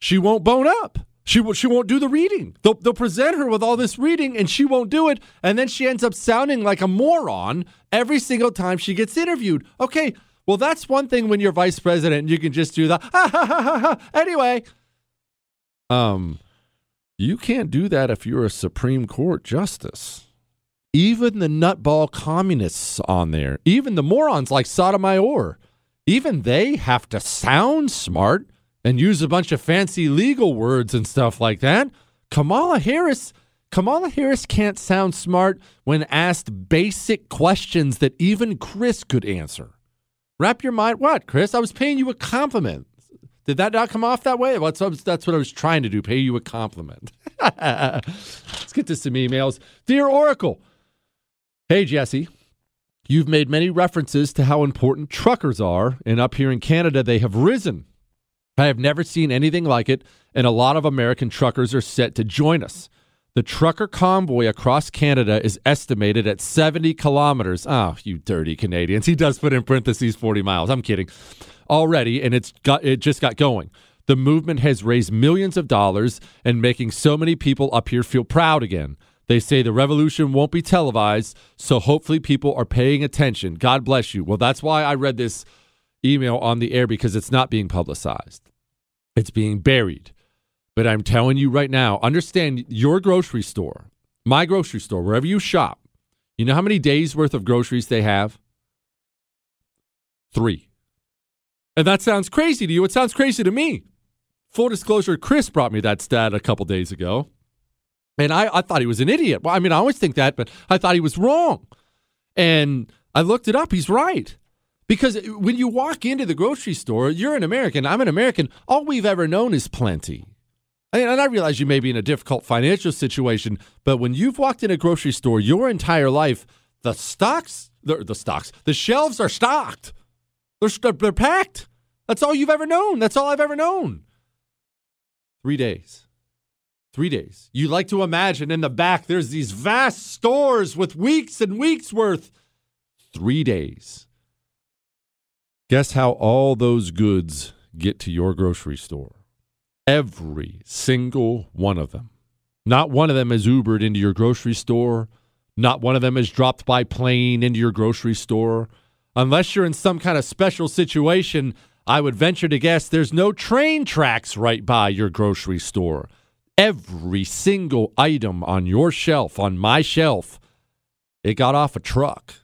she won't bone up. She she won't do the reading. They'll, they'll present her with all this reading, and she won't do it. And then she ends up sounding like a moron every single time she gets interviewed. Okay, well that's one thing when you're vice president, you can just do the ha ha ha ha. ha. Anyway, um, you can't do that if you're a Supreme Court justice. Even the nutball communists on there, even the morons like Sotomayor, even they have to sound smart and use a bunch of fancy legal words and stuff like that. Kamala Harris, Kamala Harris can't sound smart when asked basic questions that even Chris could answer. Wrap your mind. What, Chris? I was paying you a compliment. Did that not come off that way? That's, that's what I was trying to do, pay you a compliment. Let's get to some emails. Dear Oracle, hey, Jesse. You've made many references to how important truckers are, and up here in Canada, they have risen I have never seen anything like it, and a lot of American truckers are set to join us. The trucker convoy across Canada is estimated at 70 kilometers. Oh, you dirty Canadians. He does put in parentheses 40 miles. I'm kidding. Already, and it's got it just got going. The movement has raised millions of dollars and making so many people up here feel proud again. They say the revolution won't be televised, so hopefully people are paying attention. God bless you. Well, that's why I read this email on the air because it's not being publicized. It's being buried. But I'm telling you right now, understand your grocery store, my grocery store, wherever you shop, you know how many days worth of groceries they have? Three. And that sounds crazy to you. It sounds crazy to me. Full disclosure, Chris brought me that stat a couple days ago. And I, I thought he was an idiot. Well, I mean, I always think that, but I thought he was wrong. And I looked it up. He's right. Because when you walk into the grocery store, you're an American, I'm an American. All we've ever known is plenty. And I realize you may be in a difficult financial situation, but when you've walked in a grocery store your entire life, the stocks, the, the stocks, the shelves are stocked. They're, they're packed. That's all you've ever known. That's all I've ever known. Three days. Three days. You like to imagine in the back, there's these vast stores with weeks and weeks worth. Three days. Guess how all those goods get to your grocery store? Every single one of them. Not one of them is Ubered into your grocery store. Not one of them is dropped by plane into your grocery store. Unless you're in some kind of special situation, I would venture to guess there's no train tracks right by your grocery store. Every single item on your shelf, on my shelf, it got off a truck.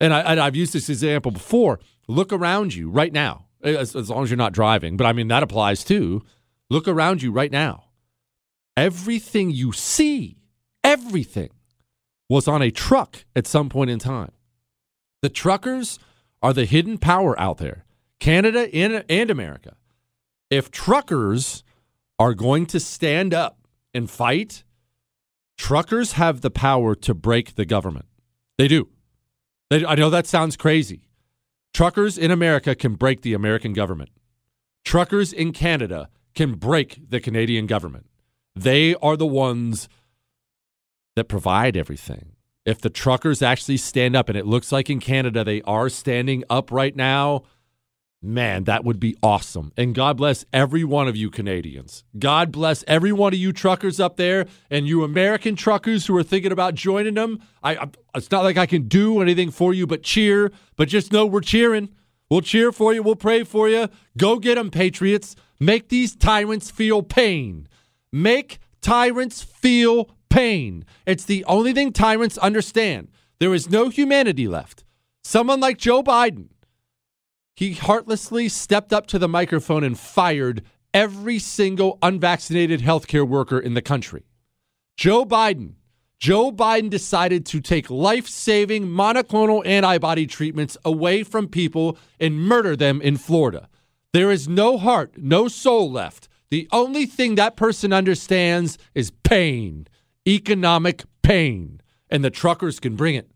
And, I, have used this example before. Look around you right now, as, as long as you're not driving, but I mean, that applies too. Look around you right now. Everything you see, everything was on a truck at some point in time. The truckers are the hidden power out there, Canada and, and America. If truckers are going to stand up and fight, truckers have the power to break the government. They do. I know that sounds crazy. Truckers in America can break the American government. Truckers in Canada can break the Canadian government. They are the ones that provide everything. If the truckers actually stand up, and it looks like in Canada they are standing up right now, Man, that would be awesome. And God bless every one of you Canadians. God bless every one of you truckers up there and you American truckers who are thinking about joining them. I, I it's not like I can do anything for you but cheer, but just know we're cheering. We'll cheer for you, we'll pray for you. Go get them patriots. Make these tyrants feel pain. Make tyrants feel pain. It's the only thing tyrants understand. There is no humanity left. Someone like Joe Biden he heartlessly stepped up to the microphone and fired every single unvaccinated healthcare worker in the country. Joe Biden. Joe Biden decided to take life saving monoclonal antibody treatments away from people and murder them in Florida. There is no heart, no soul left. The only thing that person understands is pain, economic pain, and the truckers can bring it.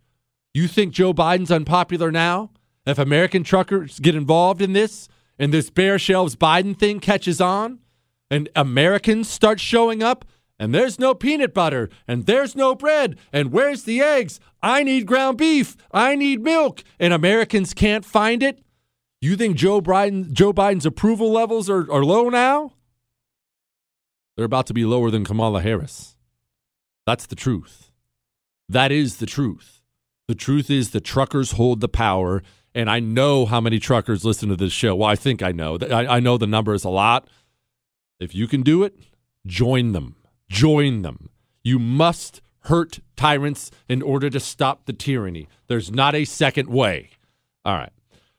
You think Joe Biden's unpopular now? If American truckers get involved in this and this bare shelves Biden thing catches on and Americans start showing up and there's no peanut butter and there's no bread and where's the eggs? I need ground beef. I need milk and Americans can't find it. You think Joe Biden Joe Biden's approval levels are, are low now? They're about to be lower than Kamala Harris. That's the truth. That is the truth. The truth is the truckers hold the power and I know how many truckers listen to this show. Well, I think I know. I, I know the number is a lot. If you can do it, join them. Join them. You must hurt tyrants in order to stop the tyranny. There's not a second way. All right.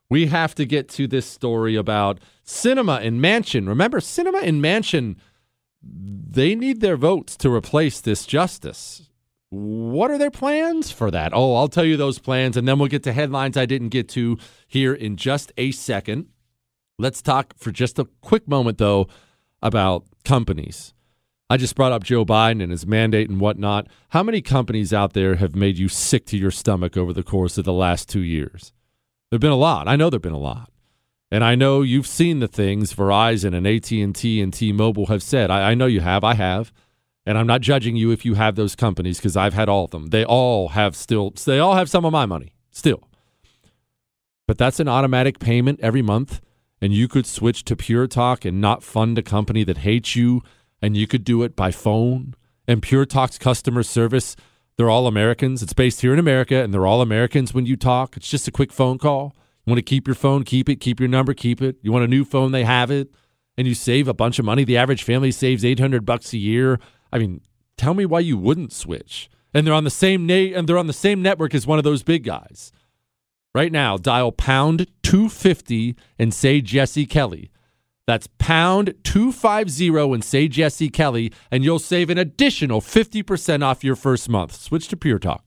We have to get to this story about Sinema and Manchin. Remember, Sinema and Manchin, they need their votes to replace this justice. What are their plans for that? Oh, I'll tell you those plans, and then we'll get to headlines I didn't get to here in just a second. Let's talk for just a quick moment, though, about companies. I just brought up Joe Biden and his mandate and whatnot. How many companies out there have made you sick to your stomach over the course of the last two years? There have been a lot. I know there have been a lot. And I know you've seen the things Verizon and AT&T and T-Mobile have said. I, I know you have. I have. And I'm not judging you if you have those companies because I've had all of them. They all have still, they all have some of my money still. But that's an automatic payment every month. And you could switch to Pure Talk and not fund a company that hates you. And you could do it by phone. And Pure Talk's customer service, they're all Americans. It's based here in America, and they're all Americans when you talk. It's just a quick phone call. You want to keep your phone, keep it. Keep your number, keep it. You want a new phone, they have it. And you save a bunch of money. The average family saves 800 bucks a year I mean, tell me why you wouldn't switch. And they're on the same na- and they're on the same network as one of those big guys. Right now, dial pound 250 and say Jesse Kelly. That's pound 250 and say Jesse Kelly, and you'll save an additional 50% off your first month. Switch to Pure Talk.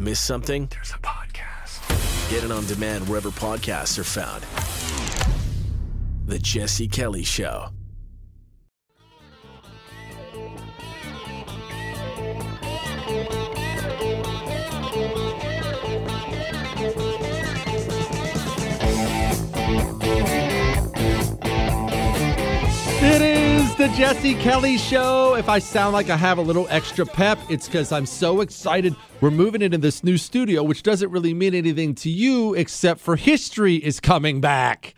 Miss something? There's a podcast. Get it on demand wherever podcasts are found. The Jesse Kelly Show. It is the Jesse Kelly Show. If I sound like I have a little extra pep, it's because I'm so excited. We're moving into this new studio, which doesn't really mean anything to you except for history is coming back.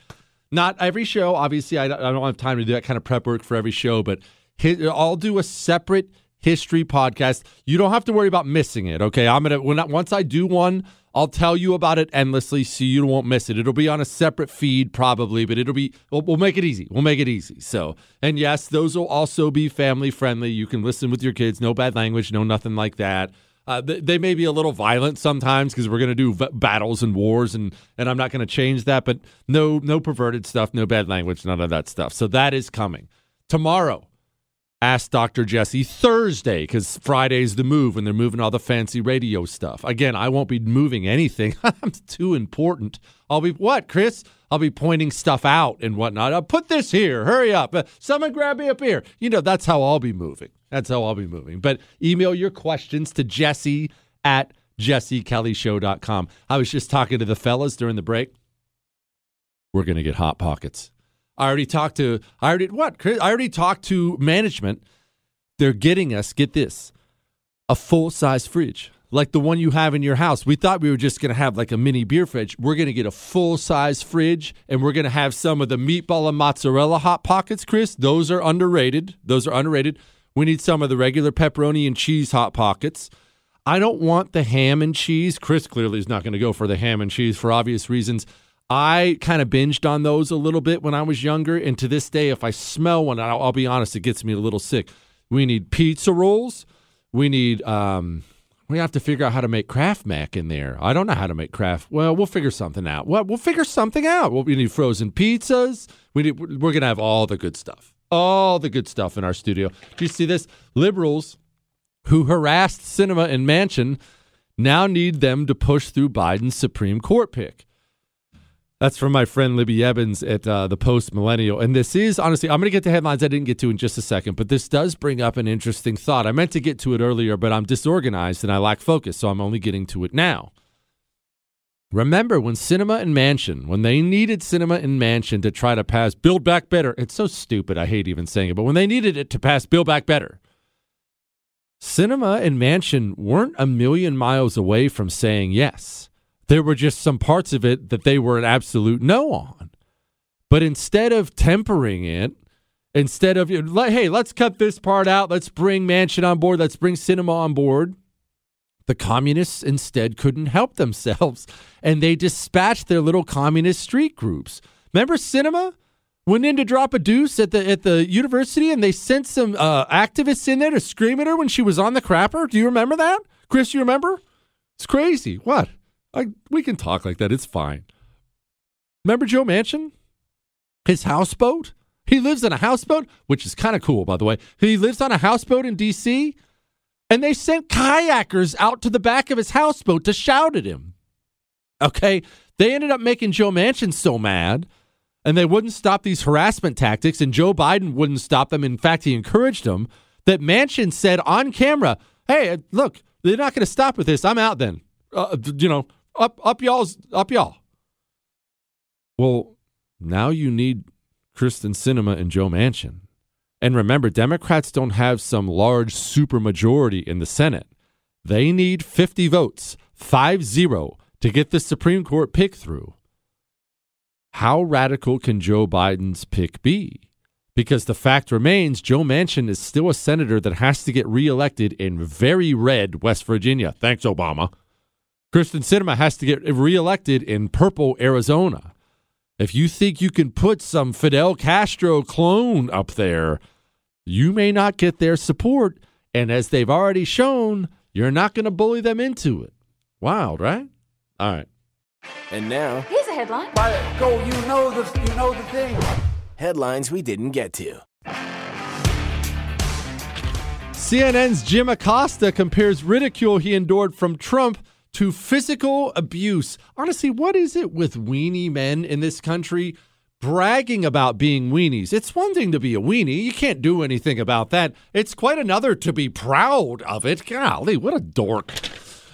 Not every show, obviously. I don't have time to do that kind of prep work for every show, but I'll do a separate history podcast. You don't have to worry about missing it. Okay, I'm gonna once I do one, I'll tell you about it endlessly so you won't miss it. It'll be on a separate feed probably, but it'll be, we'll, we'll, make it easy. We'll make it easy. So, and yes, those will also be family friendly. You can listen with your kids, no bad language, no nothing like that. Uh, they, they, may be a little violent sometimes because we're going to do v- battles and wars, and and I'm not going to change that. But no, no perverted stuff, no bad language, none of that stuff. So that is coming tomorrow. Ask Dr. Jesse Thursday because Friday's the move when they're moving all the fancy radio stuff. Again, I won't be moving anything. I'm too important. I'll be what, Chris? I'll be pointing stuff out and whatnot. I'll put this here. Hurry up. Uh, someone grab me up here. You know, that's how I'll be moving. That's how I'll be moving. But email your questions to Jesse at jessekellyshow.com. I was just talking to the fellas during the break. We're going to get Hot Pockets. I already talked to I already what Chris, I already talked to management. They're getting us get this a full size fridge. like the one you have in your house. We thought we were just going to have like a mini beer fridge. We're going to get a full size fridge and we're going to have some of the meatball and mozzarella hot pockets, Chris. Those are underrated. Those are underrated. We need some of the regular pepperoni and cheese hot pockets. I don't want the ham and cheese. Chris clearly is not going to go for the ham and cheese for obvious reasons. I kind of binged on those a little bit when I was younger. And to this day, if I smell one, I'll, I'll be honest, it gets me a little sick. We need pizza rolls. We need, um, we have to figure out how to make Kraft Mac in there. I don't know how to make Kraft. Well, we'll figure something out. Well, we'll figure something out. Well, we need frozen pizzas. We need, we're going to have all the good stuff. All the good stuff in our studio. Do you see this? Liberals who harassed Sinema and Manchin now need them to push through Biden's Supreme Court pick. That's from my friend Libby Emmons at uh, the Post Millennial. And this is, honestly, I'm going to get to headlines I didn't get to in just a second, but this does bring up an interesting thought. I meant to get to it earlier, but I'm disorganized and I lack focus, so I'm only getting to it now. Remember when Sinema and Manchin, when they needed Sinema and Manchin to try to pass Build Back Better, it's so stupid, I hate even saying it, but when they needed it to pass Build Back Better, Sinema and Manchin weren't a million miles away from saying yes. There were just some parts of it that they were an absolute no on. But instead of tempering it, instead of, hey, let's cut this part out, let's bring Manchin on board, let's bring Sinema on board, the communists instead couldn't help themselves and they dispatched their little communist street groups. Remember Sinema Went in to drop a deuce at the at the university, and they sent some uh, activists in there to scream at her when she was on the crapper. Do you remember that, Chris? You remember? It's crazy. What? We can talk like that. It's fine. Remember Joe Manchin? His houseboat? He lives in a houseboat, which is kind of cool, by the way. He lives on a houseboat in D.C., and they sent kayakers out to the back of his houseboat to shout at him. Okay? They ended up making Joe Manchin so mad, and they wouldn't stop these harassment tactics, and Joe Biden wouldn't stop them. In fact, he encouraged them, that Manchin said on camera, Hey, look, they're not going to stop with this. I'm out then. Uh, you know, up up y'all's up y'all. Well, now you need Kyrsten Sinema and Joe Manchin. And remember, Democrats don't have some large supermajority in the Senate. They need 50 votes, 5 0, to get the Supreme Court pick through. How radical can Joe Biden's pick be? Because the fact remains, Joe Manchin is still a senator that has to get reelected in very red West Virginia. Thanks, Obama. Kyrsten Sinema has to get reelected in purple Arizona. If you think you can put some Fidel Castro clone up there, you may not get their support. And as they've already shown, you're not going to bully them into it. Wild, right? All right. And now, Here's a headline. go, you know the you know the thing. headlines we didn't get to. CNN's Jim Acosta compares ridicule he endured from Trump to physical abuse. Honestly, what is it with weenie men in this country bragging about being weenies? It's one thing to be a weenie. You can't do anything about that. It's quite another to be proud of it. Golly, what a dork.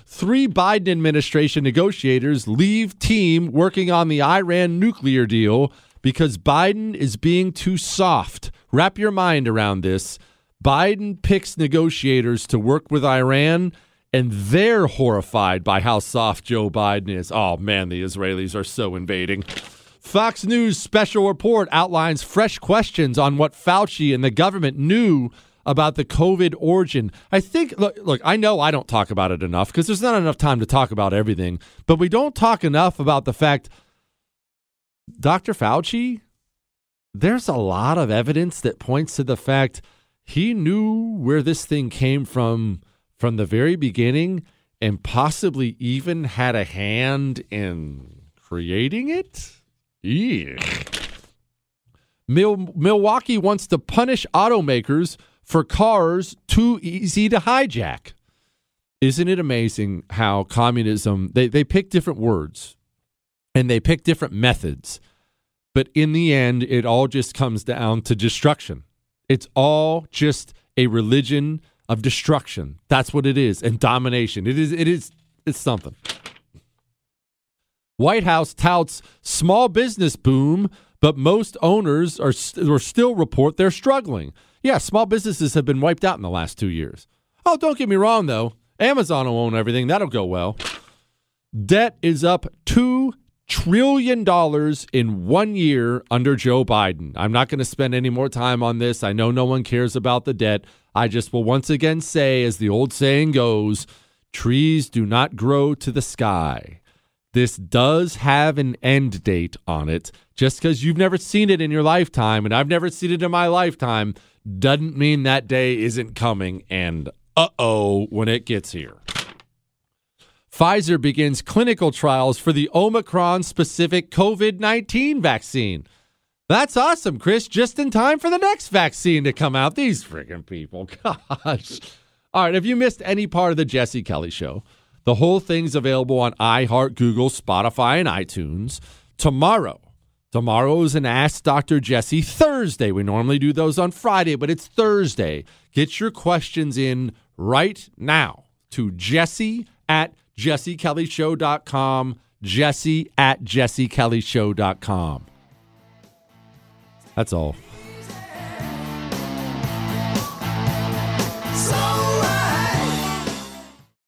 Three Biden administration negotiators leave team working on the Iran nuclear deal because Biden is being too soft. Wrap your mind around this. Biden picks negotiators to work with Iran and they're horrified by how soft Joe Biden is. Oh man, the Israelis are so invading. Fox News special report outlines fresh questions on what Fauci and the government knew about the COVID origin. I think, look, look I know I don't talk about it enough because there's not enough time to talk about everything, but we don't talk enough about the fact Dr. Fauci, there's a lot of evidence that points to the fact he knew where this thing came from from the very beginning and possibly even had a hand in creating it? Yeah. Mil- Milwaukee wants to punish automakers for cars too easy to hijack. Isn't it amazing how communism, they, they pick different words and they pick different methods, but in the end, it all just comes down to destruction. It's all just a religion of destruction. That's what it is, and domination. It is. It is. It's something. White House touts small business boom, but most owners are or still report they're struggling. Yeah, small businesses have been wiped out in the last two years. Oh, don't get me wrong though. Amazon will own everything. That'll go well. Debt is up $2 trillion dollars in one year under Joe Biden. I'm not going to spend any more time on this. I know no one cares about the debt. I just will once again say, as the old saying goes, trees do not grow to the sky. This does have an end date on it. Just because you've never seen it in your lifetime and I've never seen it in my lifetime doesn't mean that day isn't coming. And uh oh, when it gets here. Pfizer begins clinical trials for the Omicron specific COVID 19 vaccine. That's awesome, Chris. Just in time for the next vaccine to come out. These freaking people. Gosh. All right. If you missed any part of the Jesse Kelly show, the whole thing's available on iHeart, Google, Spotify, and iTunes. Tomorrow, tomorrow is an Ask Dr. Jesse Thursday. We normally do those on Friday, but it's Thursday. Get your questions in right now to Jesse at jessekellyshow.com, jesse at jessekellyshow.com. That's all.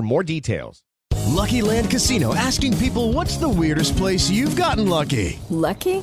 for more details. Lucky Land Casino asking people what's the weirdest place you've gotten lucky? Lucky?